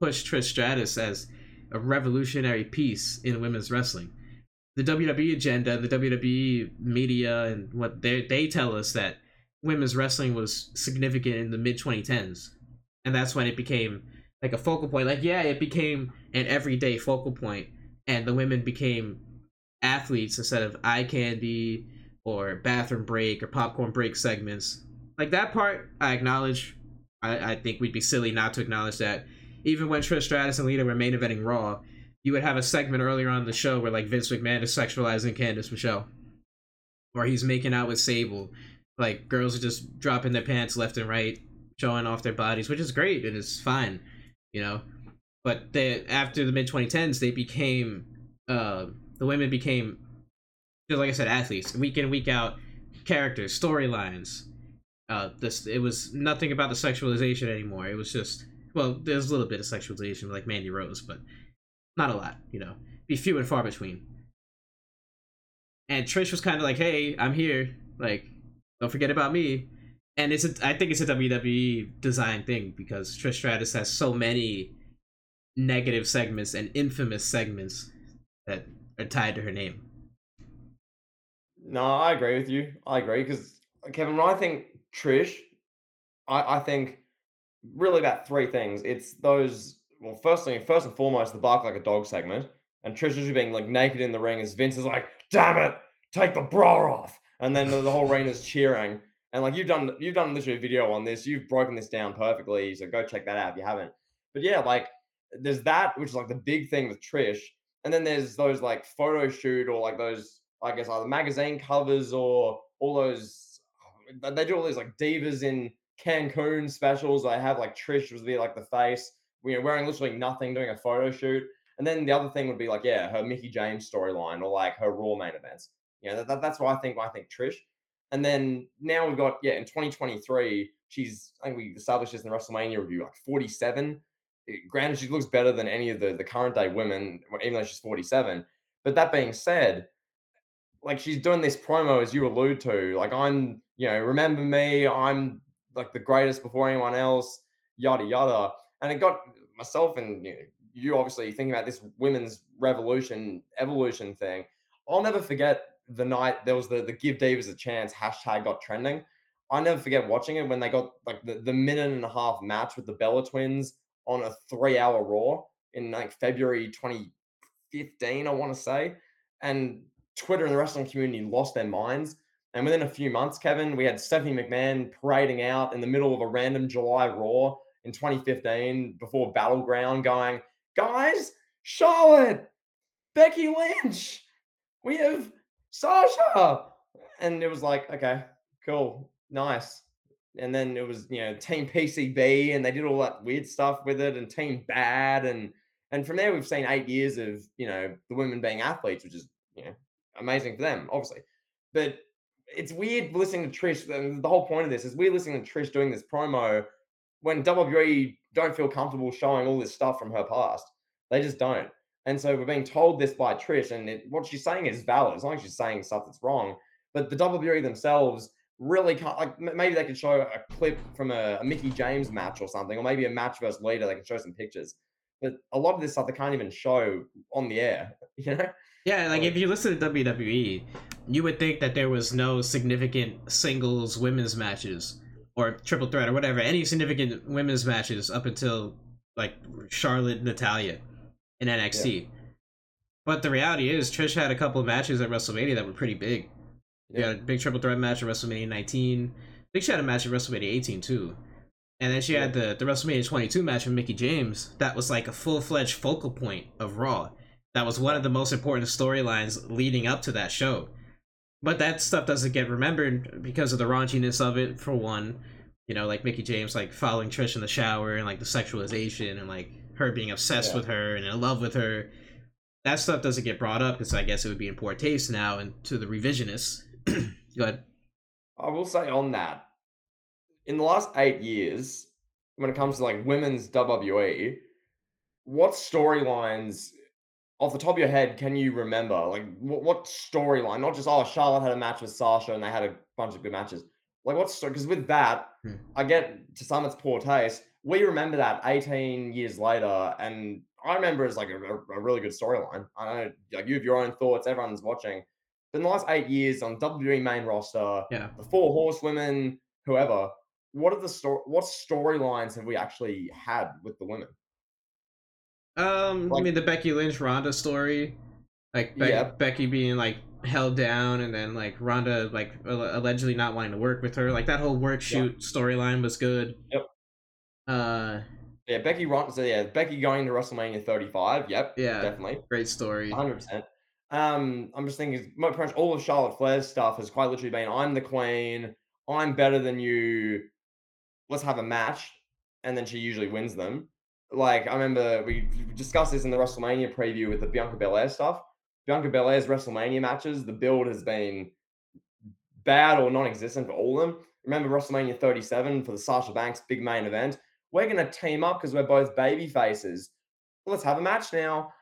push Trish Stratus as a revolutionary piece in women's wrestling. The WWE agenda, the WWE media, and what they they tell us that women's wrestling was significant in the mid 2010s, and that's when it became like a focal point. Like yeah, it became an everyday focal point, and the women became athletes instead of eye candy or bathroom break or popcorn break segments. Like that part, I acknowledge. I, I think we'd be silly not to acknowledge that. Even when Trish Stratus and Lita were main eventing Raw, you would have a segment earlier on the show where like Vince McMahon is sexualizing Candice Michelle, or he's making out with Sable. Like girls are just dropping their pants left and right, showing off their bodies, which is great and it's fine you know. But they after the mid 2010s, they became uh, the women became just like I said, athletes, week in week out, characters, storylines. Uh, this it was nothing about the sexualization anymore. It was just well, there's a little bit of sexualization like Mandy Rose, but not a lot, you know. Be few and far between. And Trish was kind of like, "Hey, I'm here. Like, don't forget about me. And it's a, I think it's a WWE design thing because Trish Stratus has so many negative segments and infamous segments that are tied to her name. No, I agree with you. I agree because Kevin, when I think Trish, I, I think really about three things. It's those well, firstly, first and foremost, the bark like a dog segment, and Trish usually being like naked in the ring as Vince is like, "Damn it, take the bra off," and then the, the whole ring is cheering. And like you've done, you've done literally a video on this. You've broken this down perfectly, so go check that out if you haven't. But yeah, like there's that, which is like the big thing with Trish, and then there's those like photo shoot or like those, I guess, either magazine covers or all those. They do all these like divas in Cancun specials. They have like Trish was be like the face, you know, wearing literally nothing, doing a photo shoot. And then the other thing would be like, yeah, her Mickie James storyline or like her Raw main events. You know, that, that's why I think. I think Trish. And then now we've got yeah, in 2023, she's I think we established this in the WrestleMania review, like 47. Eh, granted, she looks better than any of the the current day women, even though she's 47. But that being said, like she's doing this promo as you allude to, like I'm, you know, remember me, I'm like the greatest before anyone else, yada yada. And it got myself and you, know, you obviously thinking about this women's revolution evolution thing. I'll never forget the night there was the the give Divas a chance hashtag got trending. I never forget watching it when they got like the, the minute and a half match with the Bella twins on a three hour Raw in like February 2015, I want to say. And Twitter and the wrestling community lost their minds. And within a few months, Kevin, we had Stephanie McMahon parading out in the middle of a random July Raw in 2015 before Battleground going, guys, Charlotte, Becky Lynch, we have Sasha. And it was like, okay, cool, nice. And then it was, you know, Team PCB and they did all that weird stuff with it and Team Bad. And and from there we've seen eight years of, you know, the women being athletes, which is, you know, amazing for them, obviously. But it's weird listening to Trish. The whole point of this is we're listening to Trish doing this promo when WWE don't feel comfortable showing all this stuff from her past. They just don't. And so we're being told this by Trish, and it, what she's saying is valid. As long as she's saying stuff that's wrong. But the WWE themselves really can't. Like maybe they could show a clip from a, a Mickie James match or something, or maybe a match versus Lita. They can show some pictures. But a lot of this stuff they can't even show on the air. <laughs> You know. Yeah, like if you listen to WWE, you would think that there was no significant singles women's matches or triple threat or whatever, any significant women's matches up until like Charlotte Natalya in NXT. Yeah. But the reality is, Trish had a couple of matches at WrestleMania that were pretty big. Yeah. You had a big triple threat match at WrestleMania 19. I think she had a match at WrestleMania 18 too. And then she yeah. had the, the WrestleMania 22 match with Mickie James. That was like a full fledged focal point of Raw that was one of the most important storylines leading up to that show. But that stuff doesn't get remembered because of the raunchiness of it, for one. You know, like Mickie James like following Trish in the shower and like the sexualization and like her being obsessed yeah. with her and in love with her. That stuff doesn't get brought up because I guess it would be in poor taste now and to the revisionists. <clears throat> Go ahead. I will say on that, in the last eight years, when it comes to like women's WWE, what storylines off the top of your head, can you remember like what, what storyline? Not just oh, Charlotte had a match with Sasha and they had a bunch of good matches. Like what's because with that, hmm. I get to some it's poor taste. We remember that 18 years later, and I remember it's like a, a, really good storyline. I know like you have your own thoughts. Everyone's watching. But in the last eight years on WWE main roster, yeah, the four horsewomen, whoever, what are the story? What storylines have we actually had with the women? Um, like, I mean the Becky Lynch Ronda story, like Be- yeah. Becky being like held down, and then like Ronda like allegedly not wanting to work with her. Like that whole work shoot yep. storyline was good. Yep. Uh. Yeah, Becky Ronda. So yeah, Becky going to WrestleMania 35. Yep. Yeah. Definitely. Great story. 100. percent Um, I'm just thinking, pretty much all of Charlotte Flair's stuff has quite literally been, "I'm the queen. I'm better than you. Let's have a match," and then she usually wins them like I remember we discussed this in the WrestleMania preview with the Bianca Belair stuff. Bianca Belair's WrestleMania matches, the build has been bad or non-existent for all of them. Remember WrestleMania 37 for the Sasha Banks big main event. We're gonna team up because we're both baby faces. let's have a match now.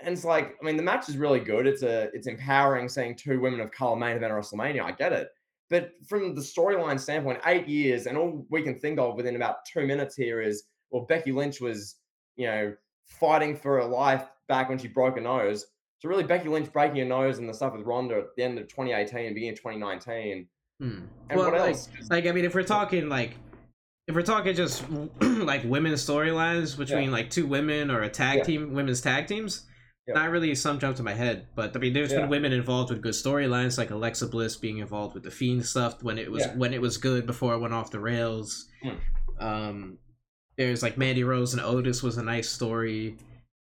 And it's like, I mean, the match is really good. It's a it's empowering seeing two women of color main event WrestleMania. I get it. But from the storyline standpoint, eight years, and all we can think of within about two minutes here is well, Becky Lynch was, you know, fighting for her life back when she broke her nose. So really, Becky Lynch breaking her nose and the stuff with Ronda at the end of 2018, and beginning of 2019. Hmm. And well, what like, else? like I mean, if we're talking like, if we're talking just <clears throat> like women's storylines between like two women or a tag Yeah. team, women's tag teams, Yeah. not really some jump to my head. But I mean, there's Yeah. been women involved with good storylines, like Alexa Bliss being involved with the Fiend stuff when it was Yeah. when it was good before it went off the rails. Hmm. Um, there's like Mandy Rose and Otis was a nice story.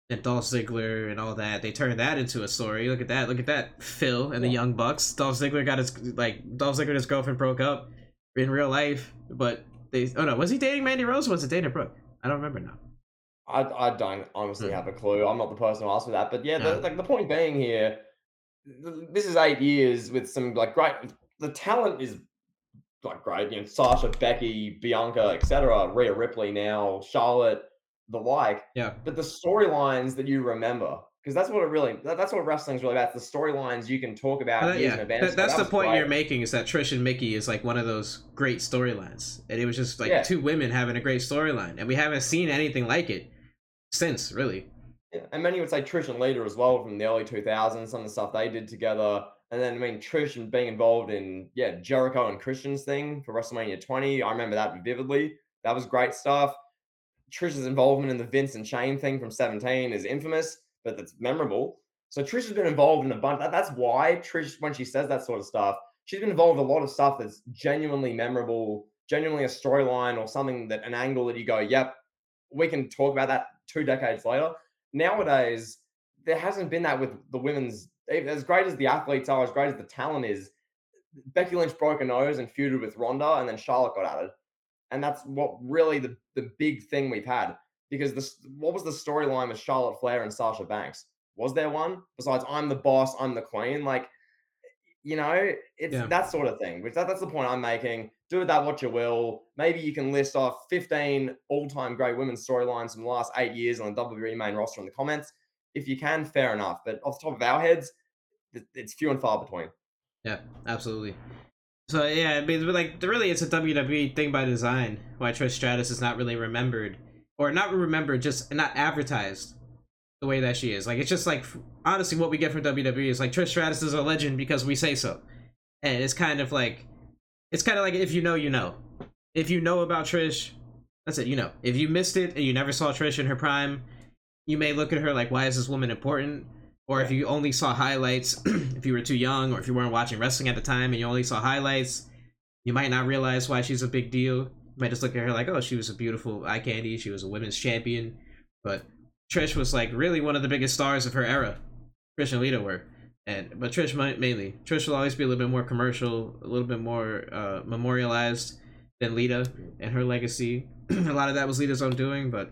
And Dolph Ziggler and all that, they turned that into a story. Look at that! Look at that! Phil and the Young Bucks. Dolph Ziggler got his like Dolph Ziggler and his girlfriend broke up in real life, but they oh no, was he dating Mandy Rose or was it Dana Brooke? I don't remember now. I, I don't honestly Hmm. have a clue. I'm not the person to ask for that. But yeah, Yeah. the, like the point being here, this is eight years with some like great. The talent is like great. You know, Sasha, Becky, Bianca, etc. Rhea Ripley now, Charlotte, the like. Yeah. But the storylines that you remember, because that's what it really. That, that's what wrestling's really about. It's the storylines you can talk about uh, that- yeah, that- that's that the point great. you're making is that Trish and Mickie is like one of those great storylines, and it was just like Yeah. two women having a great storyline, and we haven't seen anything like it since, really. Yeah, and many would say Trish and Lita as well from the early 2000s, some of the stuff they did together. And then, I mean, Trish and being involved in, yeah, Jericho and Christian's thing for WrestleMania 20. I remember that vividly. That was great stuff. Trish's involvement in the Vince and Shane thing from 17 is infamous, but that's memorable. So Trish has been involved in a bunch. That, that's why Trish, when she says that sort of stuff, she's been involved in a lot of stuff that's genuinely memorable, genuinely a storyline or something that an angle that you go, yep, we can talk about that two decades later. Nowadays, there hasn't been that with the women's. As great as the athletes are, as great as the talent is, Becky Lynch broke a nose and feuded with Ronda, and then Charlotte got added, and that's what really the the big thing we've had. Because this, what was the storyline with Charlotte Flair and Sasha Banks? Was there one besides I'm the boss, I'm the queen? Like, you know, it's Yeah. that sort of thing. Which that, that's the point I'm making. Do with that what you will. Maybe you can list off 15 all-time great women's storylines from the last eight years on the WWE main roster in the comments. If you can, fair enough. But off the top of our heads, it's few and far between. Yeah, absolutely. So yeah, I mean, like really, it's a WWE thing by design. Why Trish Stratus is not really remembered, or not remembered, just not advertised the way that she is. Like it's just like honestly, what we get from WWE is like Trish Stratus is a legend because we say so, and it's kind of like it's kind of like if you know, you know. If you know about Trish, that's it. You know. If you missed it and you never saw Trish in her prime, you may look at her like, why is this woman important? Or if you only saw highlights, <clears throat> if you were too young, or if you weren't watching wrestling at the time and you only saw highlights, you might not realize why she's a big deal. Might just look at her like, oh, she was a beautiful eye candy. She was a women's champion. But Trish was like really one of the biggest stars of her era. Trish and Lita were. And but Trish might mainly. Trish will always be a little bit more commercial, a little bit more uh, memorialized than Lita and her legacy. <clears throat> a lot of that was Lita's own doing, but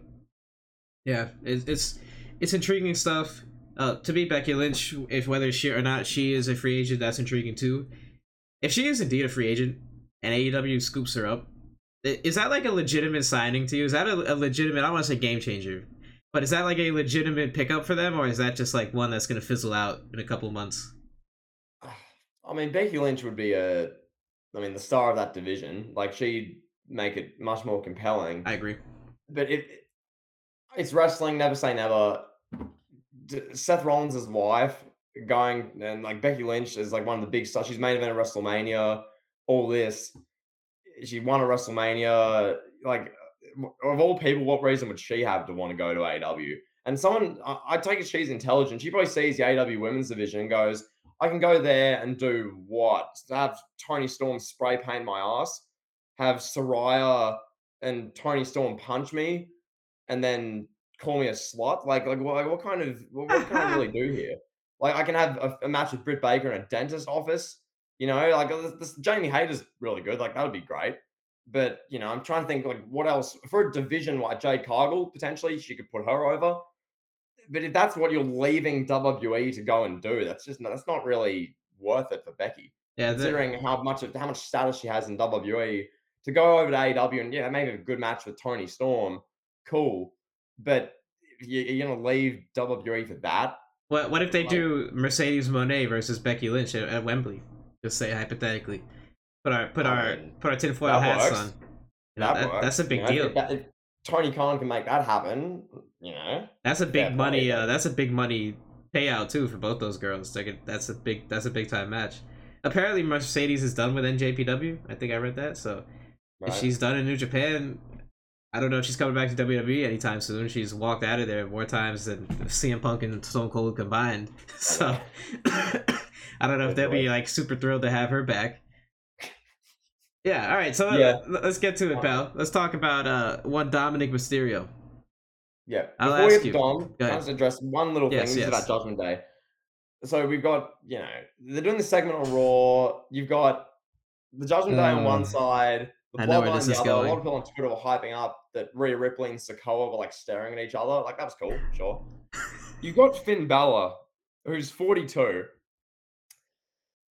yeah, it's it's, it's intriguing stuff. Uh, to be Becky Lynch, if whether she or not she is a free agent, that's intriguing too. If she is indeed a free agent and AEW scoops her up, is that like a legitimate signing to you? Is that a, a legitimate? I want to say game changer, but is that like a legitimate pickup for them, or is that just like one that's gonna fizzle out in a couple of months? I mean, Becky Lynch would be a, I mean, the star of that division. Like she'd make it much more compelling. I agree. but it, it's wrestling. Never say never. Seth Rollins' wife going and like Becky Lynch is like one of the big stars. She's main event at WrestleMania. All this, she won at WrestleMania. Like of all people, what reason would she have to want to go to AW? And someone, I, I take it she's intelligent. She probably sees the AW women's division and goes, I can go there and do what? Have Toni Storm spray paint my ass? Have Saraya and Toni Storm punch me and then call me a slut? Like, like, what, like, what kind of, what, what can I really do <laughs> here? Like, I can have a, a match with Britt Baker in a dentist office. You know, like uh, this, this Jamie Hayter's really good. Like, that would be great. But you know, I'm trying to think like what else for a division like Jade Cargill potentially she could put her over. But if that's what you're leaving WWE to go and do, that's just that's not really worth it for Becky Yeah, considering how much of how much status she has in WWE, to go over to AEW and yeah, maybe a good match with Toni Storm, cool. But you, you're gonna leave WWE for that. What what if they Like- do Mercedes Moné versus Becky Lynch at, at Wembley? Just say hypothetically. put our put I our mean, put our tinfoil that hats works. on. You know, that- that's a big you know, deal. If, that- if Tony Khan can make that happen, you know. That's a big money. Uh, that's a big money payout too for both those girls. Could, that's a big. That's a big time match. Apparently, Mercedes is done with NJPW. I think I read that. So Right? if she's done in New Japan, I don't know if she's coming back to WWE anytime soon. She's walked out of there more times than CM Punk and Stone Cold combined. <laughs> So <coughs> I don't know if they'll be like super thrilled to have her back. Yeah. All right. So Yeah. let- let's get to it, pal. Let's talk about uh one Dominic Mysterio. Yeah. I'll Before we ask you. to Dom, I just address one little thing? Yes, This is yes. about Judgment Day. So we've got, you know, they're doing the segment on Raw. You've got the Judgment Day on one Mm. side, the I know where Bloodline this the other. A lot of people on Twitter were hyping up that Rhea Ripley and Sikoa were like staring at each other. Like that was cool, sure. <laughs> You've got Finn Balor, who's 42,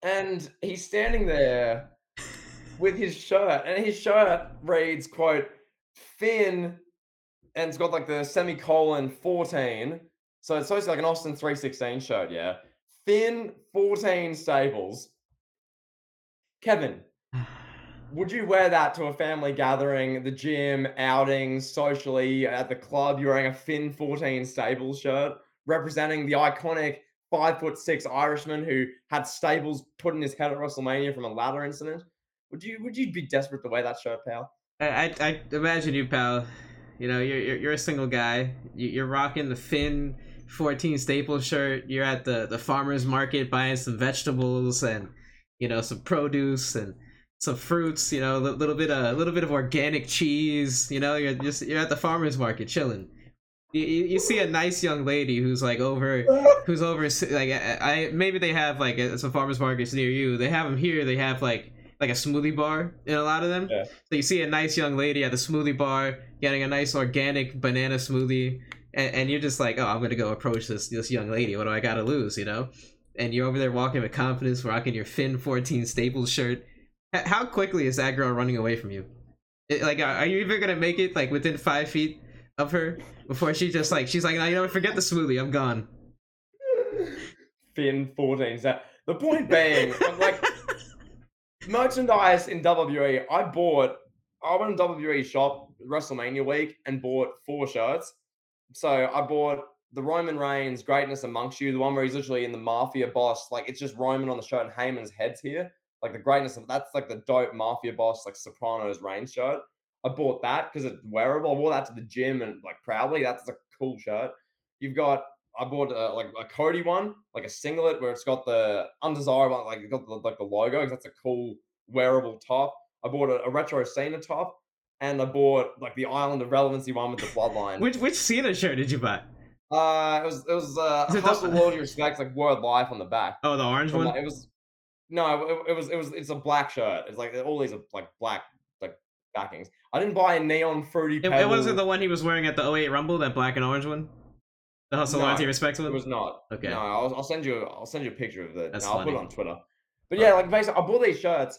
and he's standing there with his shirt, and his shirt reads, quote, Finn, and it's got like the semicolon 14. So it's supposed to be like an Austin 316 shirt, yeah. Finn 14 Stables. Kevin, <sighs> would you wear that to a family gathering, the gym, outings, socially, at the club? You're wearing a Finn 14 Stables shirt, representing the iconic five foot six Irishman who had Stables put in his head at WrestleMania from a ladder incident. Would you would you be desperate to wear that shirt, pal? I, I, I imagine you, pal. You know, you're you're, you're a single guy. You, you're rocking the Finn 14 staple shirt. You're at the the farmers market buying some vegetables and you know some produce and some fruits. You know, a little bit of a little bit of organic cheese. You know, you're just you're at the farmers market chilling. You, you, see a nice young lady who's like over who's over like I, I maybe they have like uh, some farmers markets near you. They have them here. They have like like a smoothie bar in a lot of them. Yeah. So you see a nice young lady at the smoothie bar getting a nice organic banana smoothie, and, and you're just like, oh, I'm gonna go approach this this young lady. What do I gotta lose, you know? And you're over there walking with confidence, rocking your Finn 14 Staples shirt. H- How quickly is that girl running away from you? It- like, are are you even gonna make it like within five feet of her before she just like she's like, no, you know, forget the smoothie, I'm gone. Finn 14. So the point being, I'm like merchandise in WWE. I bought. I went to WWE shop WrestleMania week and bought four shirts. So I bought the Roman Reigns Greatness Amongst You, the one where he's literally in the Mafia boss. Like it's just Roman on the shirt and Heyman's head's here. Like the greatness of that's like the dope Mafia boss, like Sopranos Reigns shirt. I bought that because it's wearable. I wore that to the gym and like proudly. That's a cool shirt. You've got I bought a, like a Cody one, like a singlet where it's got the undesirable, like it's got the, like the logo. 'cause that's a cool wearable top. I bought a, a retro Cena top, and I bought like the Island of Relevancy one with the <laughs> bloodline. Which which Cena shirt did you buy? uh, it was it was uh, Is it the- hustle, loyalty, respect, like word life on the back. Oh, the orange From, one. like, it was no, it, it was it was it's a black shirt. It's like all these are like black I didn't buy a neon fruity. It, it wasn't the one he was wearing at the 08 Rumble, that black and orange one. The hustle, No, respect one. It was not. Okay. No, I'll, I'll send you. I'll send you a picture of it. That's No, I'll put it on Twitter. But yeah, like basically, I bought these shirts.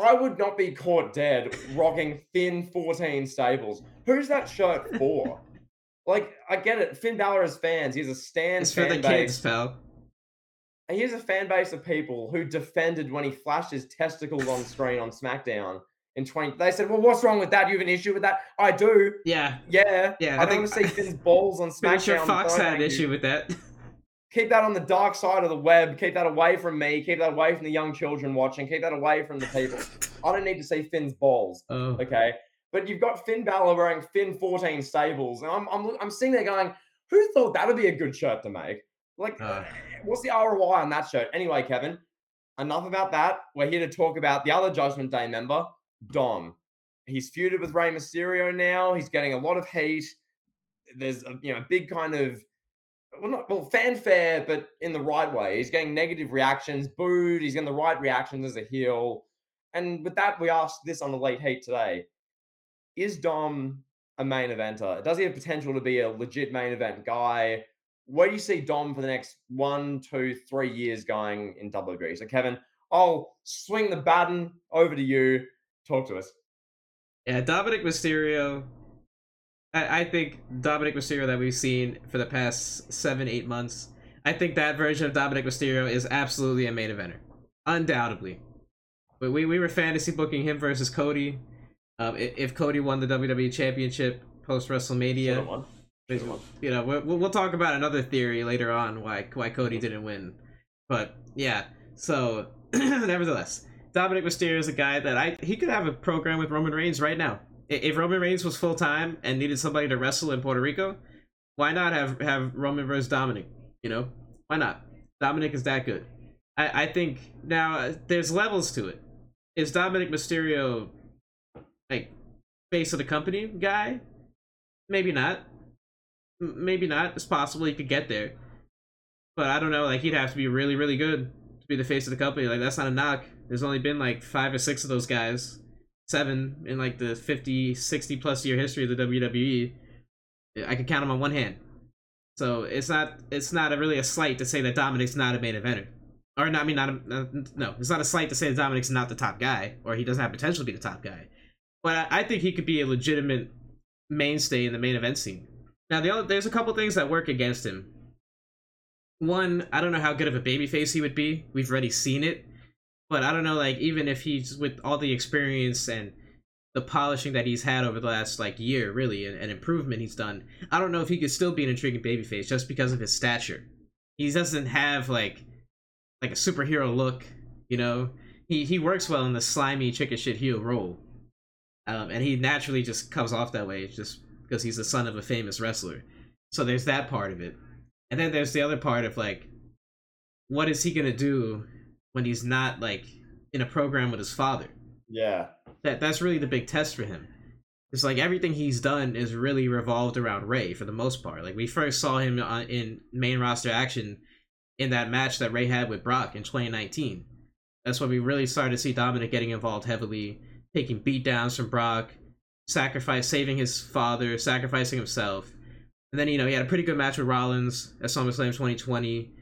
I would not be caught dead rocking Finn 14 stables. Who's that shirt for? <laughs> like, I get it. Finn Balor has fans. He has a stand It's for the kids, base. pal. He has a fan base of people who defended when he flashed his testicles on screen on SmackDown in 20. They said, "Well, what's wrong with that? You have an issue with that?" I do. Yeah, Yeah. Yeah, I, I don't want to see <laughs> Finn's balls on SmackDown. sure Fox had an issue with that. keep that on the dark side of the web. Keep that away from me. Keep that away from the young children watching. Keep that away from the people. <laughs> I don't need to see Finn's balls. Oh, Okay, but you've got Finn Balor wearing Finn 14 stables, and I'm I'm I'm sitting there going, who thought that would be a good shirt to make? Like, Uh. what's the ROI on that shirt? Anyway, Kevin, enough about that. We're here to talk about the other Judgment Day member, Dom. He's feuded with Rey Mysterio now. He's getting a lot of heat. There's a you know big kind of well not well fanfare, but in the right way. He's getting negative reactions, booed. He's getting the right reactions as a heel. And with that, we asked this on the Elite Heat today: Is Dom a main eventer? Does he have potential to be a legit main event guy? Where do you see Dom for the next one, two, three years going in WWE? So, Kevin, I'll swing the baton over to you. Talk to us. yeah, Dominic Mysterio. I, I think Dominic Mysterio that we've seen for the past seven, eight months. I think that version of Dominic Mysterio is absolutely a main eventer, undoubtedly. But we, we were fantasy booking him versus Cody. Um, if, Cody won the WWE Championship post WrestleMania, you know, we'll, we'll talk about another theory later on why why Cody didn't win. But yeah, so <clears throat> nevertheless, Dominic Mysterio is a guy that I he could have a program with Roman Reigns right now. If Roman Reigns was full time and needed somebody to wrestle in Puerto Rico, why not have have Roman versus Dominic? You know, why not? Dominic is that good. I I think now uh, there's levels to it. Is Dominic Mysterio like face of the company guy? Maybe not. Maybe not. It's possible he could get there, but I don't know. Like he'd have to be really really good to be the face of the company. Like that's not a knock. There's only been like five or six of those guys, seven in like the 50, 60 plus year history of the WWE. I could count them on one hand. So it's not it's not a, really a slight to say that Dominic's not a main eventer. Or not, I mean, not a, no, it's not a slight to say that Dominic's not the top guy, or he doesn't have potential to be the top guy. But I, think he could be a legitimate mainstay in the main event scene. Now, the other, there's a couple things that work against him. One, I don't know how good of a babyface he would be. We've already seen it, but I don't know, like even if he's with all the experience and the polishing that he's had over the last like year, really, and, and improvement he's done, I don't know if he could still be an intriguing babyface just because of his stature. He doesn't have like like a superhero look, you know. He he works well in the slimy chicken shit heel role, um, and he naturally just comes off that way just because he's the son of a famous wrestler. So there's that part of it, and then there's the other part of like, what is he gonna do when he's not like in a program with his father? Yeah, that that's really the big test for him. It's like everything he's done is really revolved around Rey for the most part. Like we first saw him uh, in main roster action in that match that Rey had with Brock in 2019. That's when we really started to see Dominic getting involved heavily, taking beatdowns from Brock, sacrifice, saving his father, sacrificing himself. And then you know he had a pretty good match with Rollins at SummerSlam 2020,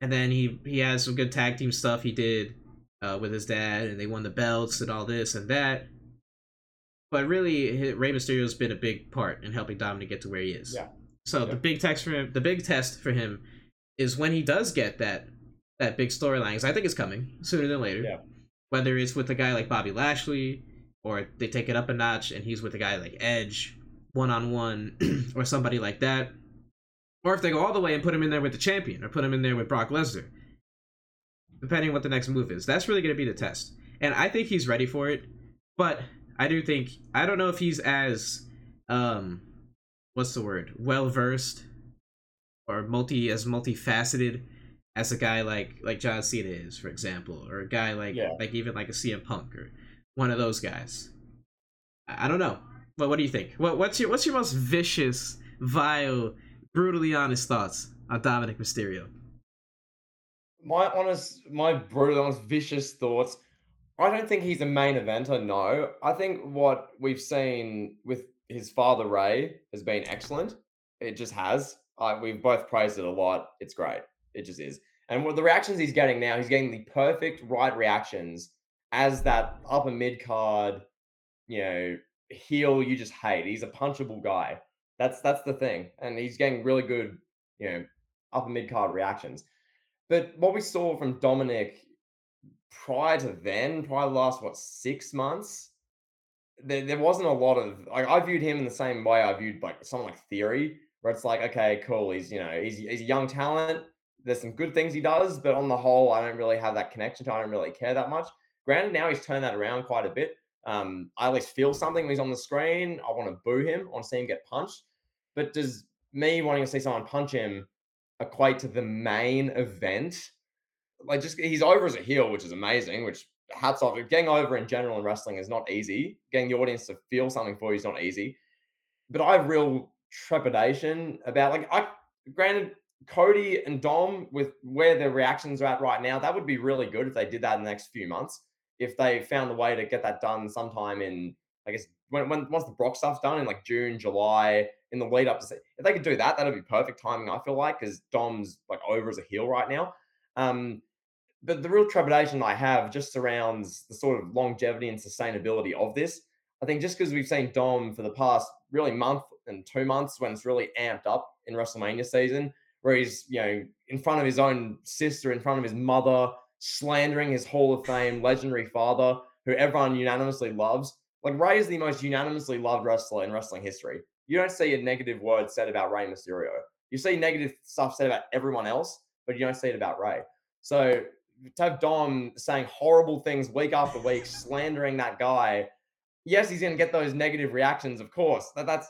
and then he he has some good tag team stuff he did uh, with his dad, and they won the belts and all this and that. But really, Rey Mysterio's been a big part in helping Dominic get to where he is. Yeah. So yeah. the big text for him, the big test for him is when he does get that that big storyline. Because I think it's coming sooner than later. Yeah. Whether it's with a guy like Bobby Lashley, or they take it up a notch and he's with a guy like Edge, one on one, or somebody like that, or if they go all the way and put him in there with the champion, or put him in there with Brock Lesnar, depending on what the next move is. That's really going to be the test, and I think he's ready for it. But I do think I don't know if he's as um, what's the word, well versed or multi as multifaceted as a guy like like John Cena is, for example, or a guy like yeah. like even like a CM Punk or one of those guys. I, I don't know. But what do you think? What what's your what's your most vicious, vile, brutally honest thoughts on Dominic Mysterio? My honest, my brutally honest, vicious thoughts. I don't think he's a main eventer. No, I think what we've seen with his father Rey has been excellent. It just has. We've both praised it a lot. It's great. It just is. And with the reactions he's getting now, he's getting the perfect right reactions as that upper mid card, you know, heel you just hate. He's a punchable guy. That's that's the thing. And he's getting really good, you know, upper mid card reactions. But what we saw from Dominic prior to then, prior to the last what six months, there, there wasn't a lot of like I viewed him in the same way I viewed like someone like Theory, where it's like, okay, cool, he's you know, he's he's a young talent. There's some good things he does, but on the whole, I don't really have that connection to. I don't really care that much. Granted, now he's turned that around quite a bit. Um, I at least feel something when he's on the screen. I want to boo him. I want to see him get punched. But does me wanting to see someone punch him equate to the main event? Like, just he's over as a heel, which is amazing. Which hats off. Getting over in general in wrestling is not easy. Getting the audience to feel something for you is not easy. But I have real trepidation about like I granted Cody and Dom with where their reactions are at right now, that would be really good if they did that in the next few months. If they found a way to get that done sometime in, I guess, when, when once the Brock stuff's done in like June, July, in the lead up to, if they could do that, that'd be perfect timing. I feel like because Dom's like over as a heel right now. Um, but the real trepidation I have just surrounds the sort of longevity and sustainability of this. I think just because we've seen Dom for the past really month and two months when it's really amped up in WrestleMania season, where he's, you know, in front of his own sister, in front of his mother, slandering his Hall of Fame legendary father, who everyone unanimously loves. Like Rey is the most unanimously loved wrestler in wrestling history. You don't see a negative word said about Rey Mysterio. You see negative stuff said about everyone else, but you don't see it about Rey. So to have Dom saying horrible things week after week, slandering that guy, yes, he's going to get those negative reactions, of course. That, that's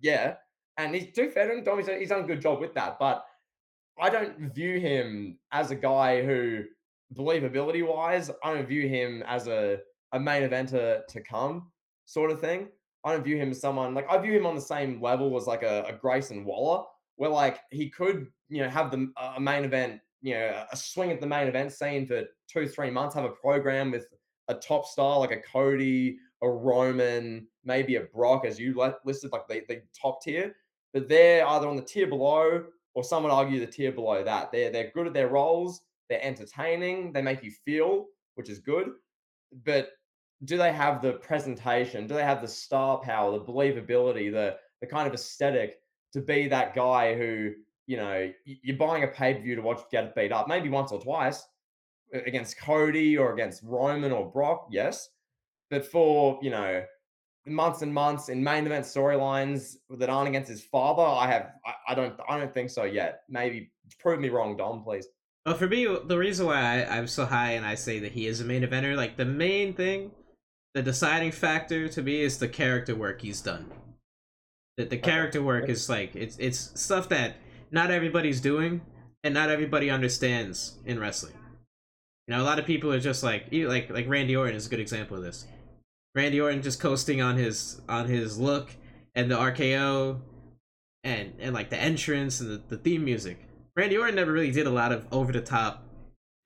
yeah, and he's too fair to him. Dom, he's, he's done a good job with that, but I don't view him as a guy who, believability wise, I don't view him as a a main eventer to come sort of thing. I don't view him as someone like I view him on the same level as like a, a Grayson Waller, where like he could, you know, have the a main event, you know, a swing at the main event scene for two, three months, have a program with a top star like a Cody, a Roman, maybe a Brock, as you listed, like the, the top tier. But they're either on the tier below or some would argue the tier below that. They're they're good at their roles, they're entertaining, they make you feel, which is good. But do they have the presentation? Do they have the star power, the believability, the the kind of aesthetic to be that guy who you know you're buying a pay per view to watch get beat up, maybe once or twice against Cody or against Roman or Brock, yes, but for you know months and months in main event storylines that aren't against his father, I have I, I, don't I don't think so yet. Maybe prove me wrong, Dom, please. Well, for me, the reason why I, I'm so high and I say that he is a main eventer, like the main thing the deciding factor to me is the character work he's done. That the character work is like it's it's stuff that not everybody's doing and not everybody understands in wrestling. You know, a lot of people are just like like like Randy Orton is a good example of this. Randy Orton just coasting on his on his look and the RKO and and like the entrance and the, the theme music. Randy Orton never really did a lot of over the top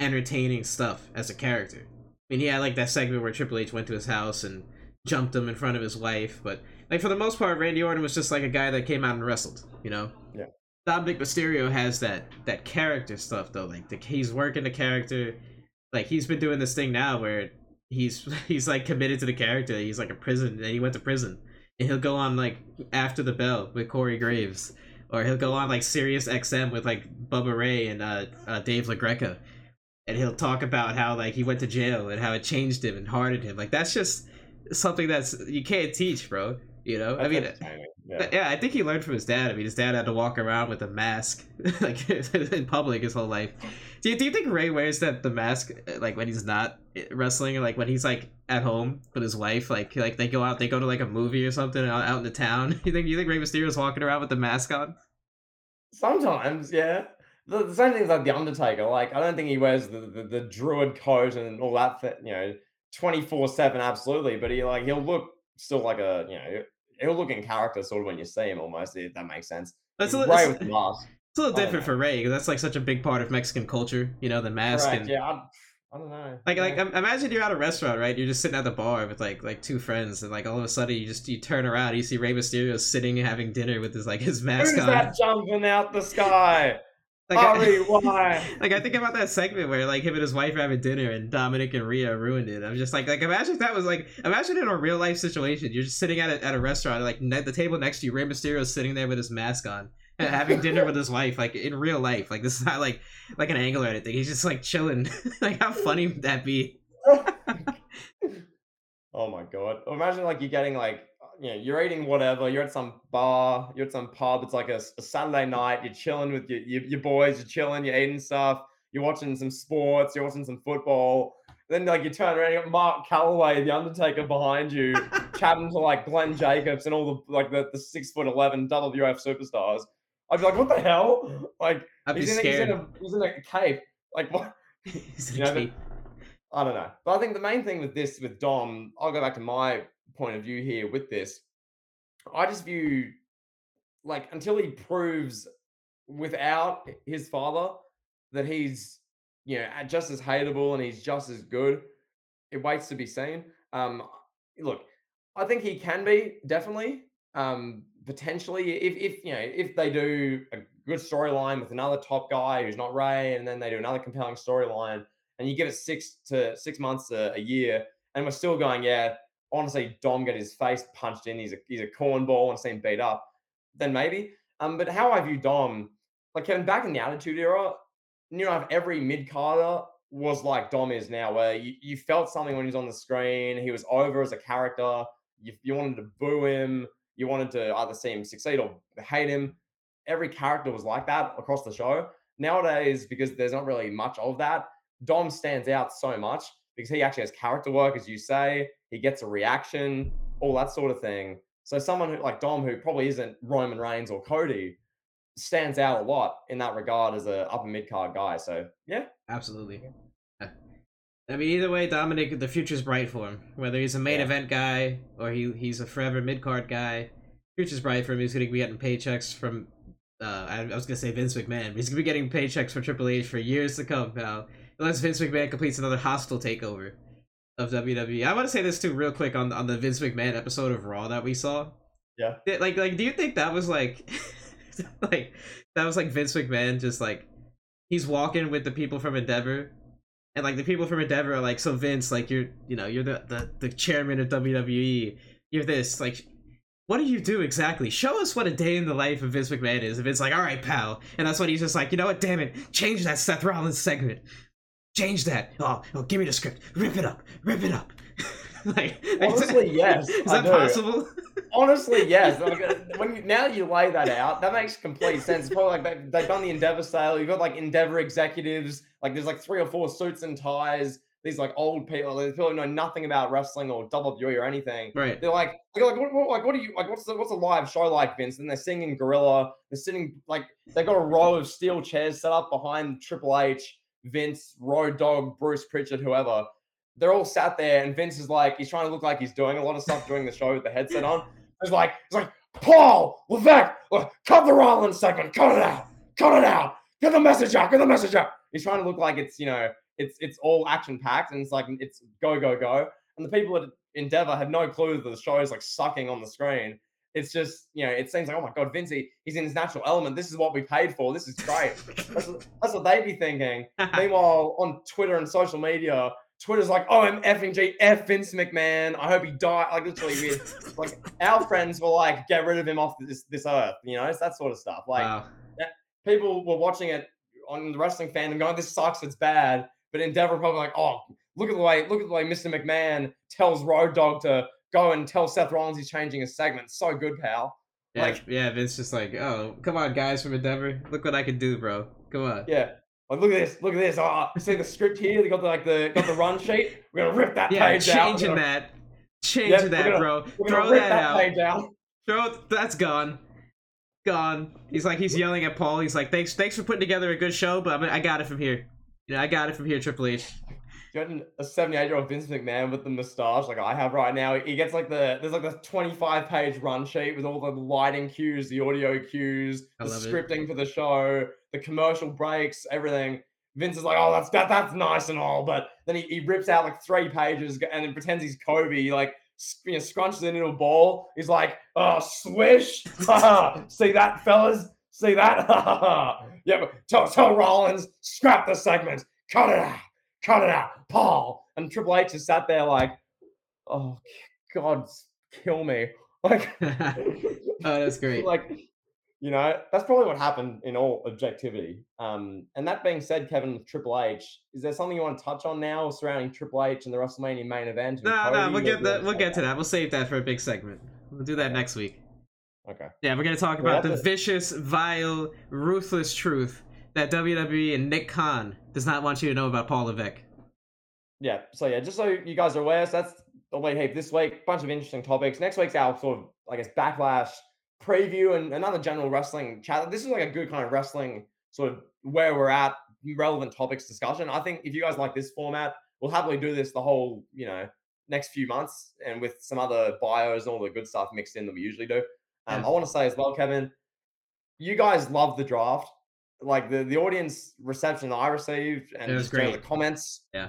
entertaining stuff as a character. I mean, he had like that segment where Triple H went to his house and jumped him in front of his wife, but like for the most part, Randy Orton was just like a guy that came out and wrestled. You know. Yeah. Dominic Mysterio has that that character stuff though. Like the, he's working the character. Like he's been doing this thing now where he's <laughs> he's like committed to the character. He's like a prison, and he went to prison, and he'll go on like after the bell with Corey Graves, or he'll go on like Sirius XM with like Bubba Ray and uh, uh Dave LaGreca and he'll talk about how like he went to jail and how it changed him and hardened him. Like that's just something that's you can't teach, bro. You know, that's I mean, yeah. yeah. I think he learned from his dad. I mean, his dad had to walk around with a mask <laughs> like <laughs> in public his whole life. Do you, do you think Rey wears that the mask uh, like when he's not uh, wrestling, or like when he's like at home with his wife, like like they go out, they go to like a movie or something out, out in the town? <laughs> You think you think Rey Mysterio's walking around with the mask on? Sometimes, yeah the, the same thing as like the Undertaker. Like I don't think he wears the, the, the druid coat and all that. you know, twenty four seven, absolutely. But he like he'll look still like a you know he'll look in character sort of when you see him almost. If that makes sense. That's a, with the mask. It's a little different for Rey because that's like such a big part of Mexican culture. You know, the mask Correct, and yeah. I, I don't know. Like, yeah. like imagine you're at a restaurant, right? You're just sitting at the bar with like like two friends, and like all of a sudden you just you turn around, you see Rey Mysterio sitting having dinner with his like his mask Who's on. that jumping out the sky? Like, Ari, <laughs> why? Like I think about that segment where like him and his wife are having dinner and Dominic and Rhea ruined it. I'm just like, like imagine if that was like, imagine in a real life situation, you're just sitting at a, at a restaurant, like at the table next to you, Rey Mysterio is sitting there with his mask on, and having dinner with his wife, like in real life. Like this is not like like an angle or anything. He's just like chilling. <laughs> like how funny would that be? <laughs> oh my god! Imagine like you're getting like you know, you're eating whatever, you're at some bar, you're at some pub, it's like a, a Saturday night, you're chilling with your, your, your, boys, you're chilling, you're eating stuff, you're watching some sports, you're watching some football. Then like you turn around, you got Mark Calaway, the Undertaker behind you, <laughs> chatting to like Glenn Jacobs and all the like the, the six foot eleven WWF superstars. I'd be like, what the hell? Like he's, in, he's, in a, he's in a cape. Like what? <laughs> you know, the, I don't know. But I think the main thing with this, with Dom, I'll go back to my point of view here with this. I just view like until he proves without his father that he's you know just as hateable and he's just as good, it waits to be seen. Um, look, I think he can be definitely um, potentially if if you know if they do a good storyline with another top guy who's not Rey, and then they do another compelling storyline, and you give it six to six months a, a year, and we're still going, yeah, honestly Dom get his face punched in, he's a he's a cornball and seen beat up, then maybe. Um, but how I view Dom, like Kevin, back in the Attitude Era, you know, every mid Carter was like Dom is now, where you, you felt something when he was on the screen. He was over as a character. You, you wanted to boo him. You wanted to either see him succeed or hate him. Every character was like that across the show. Nowadays, because there's not really much of that, Dom stands out so much because he actually has character work, as you say. He gets a reaction, all that sort of thing. So someone who, like Dom, who probably isn't Roman Reigns or Cody, stands out a lot in that regard as a upper mid card guy. So yeah, absolutely. I mean, either way, Dominic, the future's bright for him. Whether he's a main yeah. event guy or he he's a forever mid card guy, future's bright for him. He's going to be getting paychecks from. Uh, I, I was going to say Vince McMahon, but he's going to be getting paychecks from Triple H for years to come now, unless Vince McMahon completes another hostile takeover of WWE. I want to say this too, real quick on on the Vince McMahon episode of Raw that we saw. Yeah. Like, like, do you think that was like, <laughs> like, that was like Vince McMahon just like, he's walking with the people from Endeavor and like the people from Endeavor are like, so Vince, like you're, you know, you're the the, the chairman of WWE. You're this, like, what do you do exactly? Show us what a day in the life of Vince McMahon is. If it's like, all right, pal, and that's when he's just like, you know what, damn it, change that Seth Rollins segment, change that. Oh, oh give me the script, rip it up, rip it up. <laughs> like, honestly, <laughs> yes. Is that possible? <laughs> honestly, yes. Uh, when you, now you lay that out, that makes complete sense. It's probably like they, they've done the Endeavor sale. You've got like Endeavor executives. Like there's like three or four suits and ties. These like old people, these people who know nothing about wrestling or WWE or anything. Right. They're like, they're like, what, what, like, what do you like? What's the what's a live show like, Vince? And they're singing Gorilla. They're sitting like they got a row of steel chairs set up behind Triple H, Vince, Road Dog, Bruce Pritchard, whoever they're all sat there, and Vince is like, he's trying to look like he's doing a lot of stuff during the show with the headset on. It's like, it's like, Paul Levesque, cut the Rollins segment, cut it out, cut it out, get the message out, get the message out. He's trying to look like it's, you know, it's it's all action packed and it's like it's go go go. And the people at Endeavor had no clue that the show is like sucking on the screen. It's just, you know, it seems like, oh my God, Vincey, he's in his natural element. This is what we paid for. This is great. that's, that's what they'd be thinking. <laughs> Meanwhile, on Twitter and social media, Twitter's like, oh, I'm effing G, F Vince McMahon. I hope he died. Like literally, we like our friends were like, get rid of him off this this earth. You know, it's that sort of stuff. Like wow. people were watching it on the wrestling fan fandom, going, this sucks, it's bad. But Endeavor probably like, oh, look at the way, look at the way Mr. McMahon tells Road Dog to go and tell Seth Rollins he's changing his segment. So good, pal. Yeah, like, yeah, Vince just like, oh, come on, guys from Endeavor, look what I can do, bro. Come on. Yeah, like, look at this, look at this. Oh, see the script here. They got the like the got the run sheet. We're gonna rip that yeah, page out. Yeah, changing that, changing that, gonna, bro. Throw that, that, out. Page out. Throw that's gone, gone. He's like he's yelling at Paul. He's like, thanks, thanks for putting together a good show, but I, I got it from here. Yeah, I got it from here, Triple H. Getting a 78 year old Vince McMahon with the moustache like I have right now. He gets like the there's like the 25 page run sheet with all the lighting cues, the audio cues, the scripting it. for the show, the commercial breaks, everything. Vince is like, oh, that's that, that's nice and all, but then he, he rips out like three pages and then pretends he's Kobe, like you know, scrunches it into a ball. He's like, oh, swish. <laughs> See that, fellas? See that? <laughs> yeah, but tell, tell Rollins, scrap the segment, cut it out cut it out, Paul. And Triple H just sat there like, oh, God, kill me. <laughs> Like, <laughs> oh, that's great. Like, you know, that's probably what happened in all objectivity. Um, and that being said, Kevin, Triple H, is there something you want to touch on now surrounding Triple H and the WrestleMania main event? No, no, we'll get that. We'll get to that. We'll save that for a big segment. We'll do that next week. Okay. Yeah, we're gonna talk about the to... vicious, vile, ruthless truth that WWE and Nick Khan does not want you to know about Paul Levesque. Yeah, so yeah, just so you guys are aware, so that's the Elite Heat this week. Bunch of interesting topics. Next week's our sort of, I guess, backlash preview and another general wrestling chat. This is like a good kind of wrestling sort of where we're at, relevant topics discussion. I think if you guys like this format, we'll happily do this the whole, you know, next few months and with some other bios and all the good stuff mixed in that we usually do. Um, yeah. I want to say as well, Kevin, you guys love the draft like the the audience reception that I received and just great. the comments, yeah,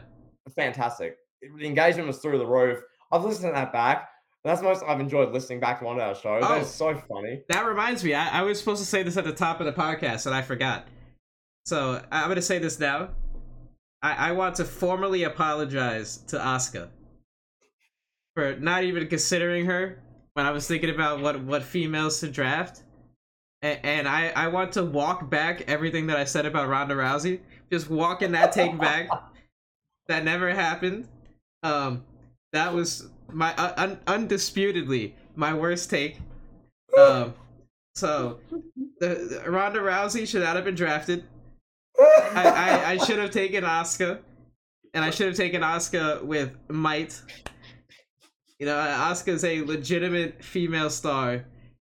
fantastic. The engagement was through the roof. I've listened to that back. That's most I've enjoyed listening back to one of our shows. Oh, That's so funny. That reminds me, I, I was supposed to say this at the top of the podcast and I forgot. So I'm gonna say this now. I, I want to formally apologize to Asuka for not even considering her when I was thinking about what what females to draft and, I, I want to walk back everything that I said about Ronda Rousey. Just walking that take back that never happened. Um, that was my uh, un- undisputedly my worst take. Um, so the, the Ronda Rousey should not have been drafted. I, I, I should have taken Asuka, and I should have taken Asuka with might. You know, is a legitimate female star,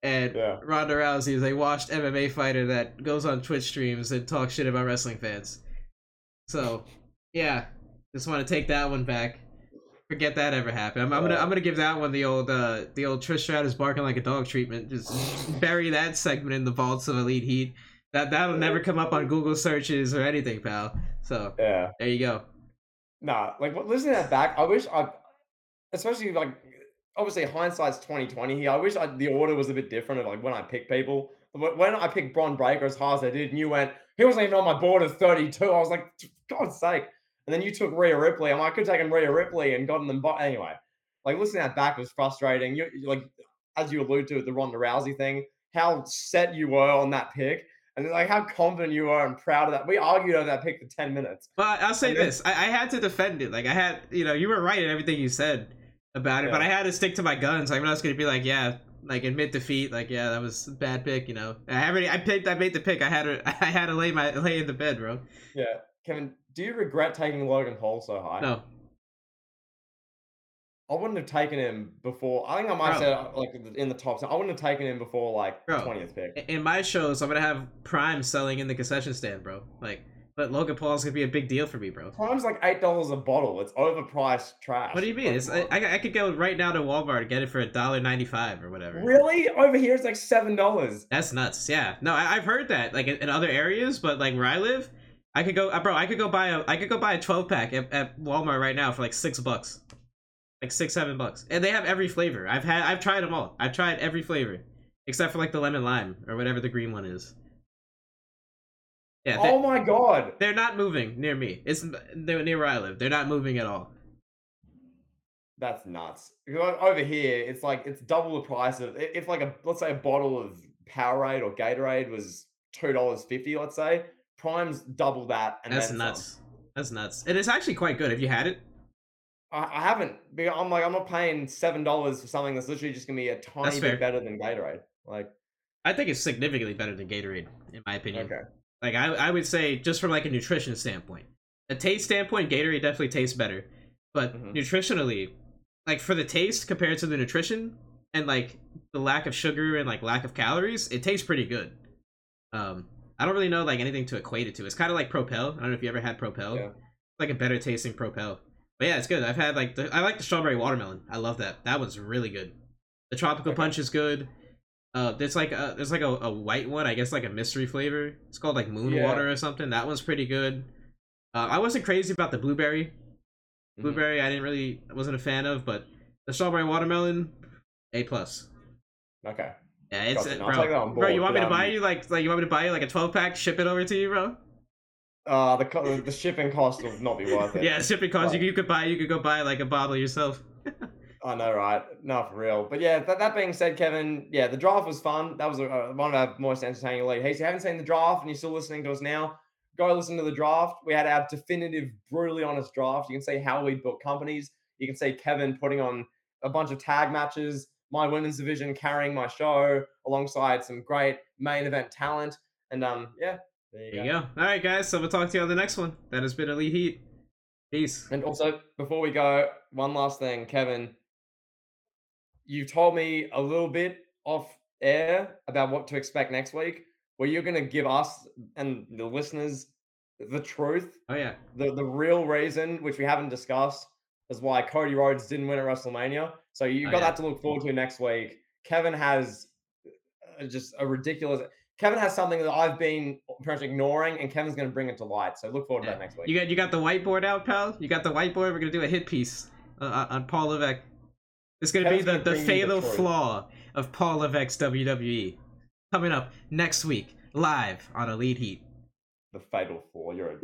and Yeah. Ronda Rousey is a washed MMA fighter that goes on Twitch streams and talks shit about wrestling fans. So, yeah, just want to take that one back. Forget that ever happened. I'm, I'm gonna I'm gonna give that one the old uh the old Trish Stratus barking like a dog treatment. Just <laughs> bury that segment in the vaults of Elite Heat. That that'll never come up on Google searches or anything, pal. So yeah. there you go. Nah, like what- listening to that back, I wish I, especially like, obviously hindsight's twenty twenty here. I wish I, the order was a bit different of like when I pick people. But When I picked Bron Breakker as high as I did, and you went, he wasn't even on my board at thirty two. I was like, God's sake. And then you took Rhea Ripley. I'm like, I could have taken Rhea Ripley and gotten them. But anyway, like listening that back was frustrating. You like, as you allude to the Ronda Rousey thing, how set you were on that pick. And like how confident you were and proud of that. We argued over that pick for 10 minutes. But I'll say And this: I, I had to defend it. Like I had, you know, you were right in everything you said about it, but I had to stick to my guns. I'm not going to be like, yeah, like admit defeat. Like, yeah, that was a bad pick. You know, I already, I picked, I made the pick. I had to, <laughs> I had to lay my lay in the bed, bro. Yeah. Kevin, do you regret taking Logan Paul so high? No, I wouldn't have taken him before. I think I might have said uh, like in the top 10. I wouldn't have taken him before like 20th pick. in my shows, I'm gonna have Prime selling in the concession stand, bro. Like, but Logan Paul's gonna be a big deal for me, bro. Prime's like $8 a bottle. It's overpriced trash. What do you mean? It's I, I I could go right now to Walmart and get it for a dollar ninety five or whatever. Really? Over here it's like $7. That's nuts. Yeah. No, I, I've heard that like in, in other areas, but like where I live, I could go, uh, bro. I could go buy a, I could go buy a twelve pack at, at Walmart right now for like six bucks, like six seven bucks, and they have every flavor. I've had, I've tried them all. I've tried every flavor except for like the lemon lime or whatever the green one is. Yeah, Oh my god. they're not moving near me. It's near where I live. They're not moving at all. That's nuts. Over here, it's like it's double the price of if like a let's say a bottle of Powerade or Gatorade was two dollars fifty. Let's say Prime's double that, and That's then some. nuts. That's nuts. And it's actually quite good. Have you had it? I, I haven't. I'm like I'm not paying seven dollars for something that's literally just gonna be a tiny bit better than Gatorade. Like I think it's significantly better than Gatorade, in my opinion. okay, Like I, I would say just from like a nutrition standpoint. A taste standpoint, Gatorade definitely tastes better. But Mhm. nutritionally, like for the taste compared to the nutrition and like the lack of sugar and like lack of calories, it tastes pretty good. Um I don't really know like anything to equate it to. It's kind of like Propel. I don't know if you ever had Propel. Yeah. Like a better tasting Propel. But yeah, it's good. I've had like the I like the strawberry watermelon. I love that. That one's really good. The tropical Okay. punch is good. Uh, there's like a, there's like a, a white one, I guess like a mystery flavor. It's called like moon Yeah. water or something. That one's pretty good. Uh, I wasn't crazy about the blueberry. Mhm. Blueberry, I didn't really, wasn't a fan of, but the strawberry watermelon, a plus. okay. Yeah, it's I'll bro. take that on bro, you want me to buy you like like you want me to buy you like a twelve pack, ship it over to you, bro? Uh, the the shipping cost will not be worth it. <laughs> Yeah, shipping costs. Right. You, you could buy, you could go buy like a bottle yourself. I know, right? No, for real. But yeah, that, that being said, Kevin, yeah, the draft was fun. That was uh, one of our most entertaining league. Hey, if you haven't seen the draft and you're still listening to us now, go listen to the draft. We had our definitive, brutally honest draft. You can see how we built companies. You can see Kevin putting on a bunch of tag matches, my women's division carrying my show alongside some great main event talent. And um, yeah, there you There go. you go. All right, guys. So we'll talk to you on the next one. That has been Elite Heat. Peace. And also, before we go, one last thing, Kevin. You told me a little bit off air about what to expect next week. Where you're going to give us and the listeners the truth, Oh yeah. the the real reason, which we haven't discussed, is why Cody Rhodes didn't win at WrestleMania. So you've Oh, got yeah. that to look forward to next week. Kevin has uh, just a ridiculous. Kevin has something that I've been pretty much ignoring, and Kevin's going to bring it to light. So look forward to that next week. You got you got the whiteboard out, pal. You got the whiteboard. We're gonna do a hit piece uh, on- on Paul Levesque. It's gonna Kevin's be the, the bring you the fatal truth. flaw of Paul Levesque's WWE. Coming up next week, live on Elite Heat. the fatal flaw. You're a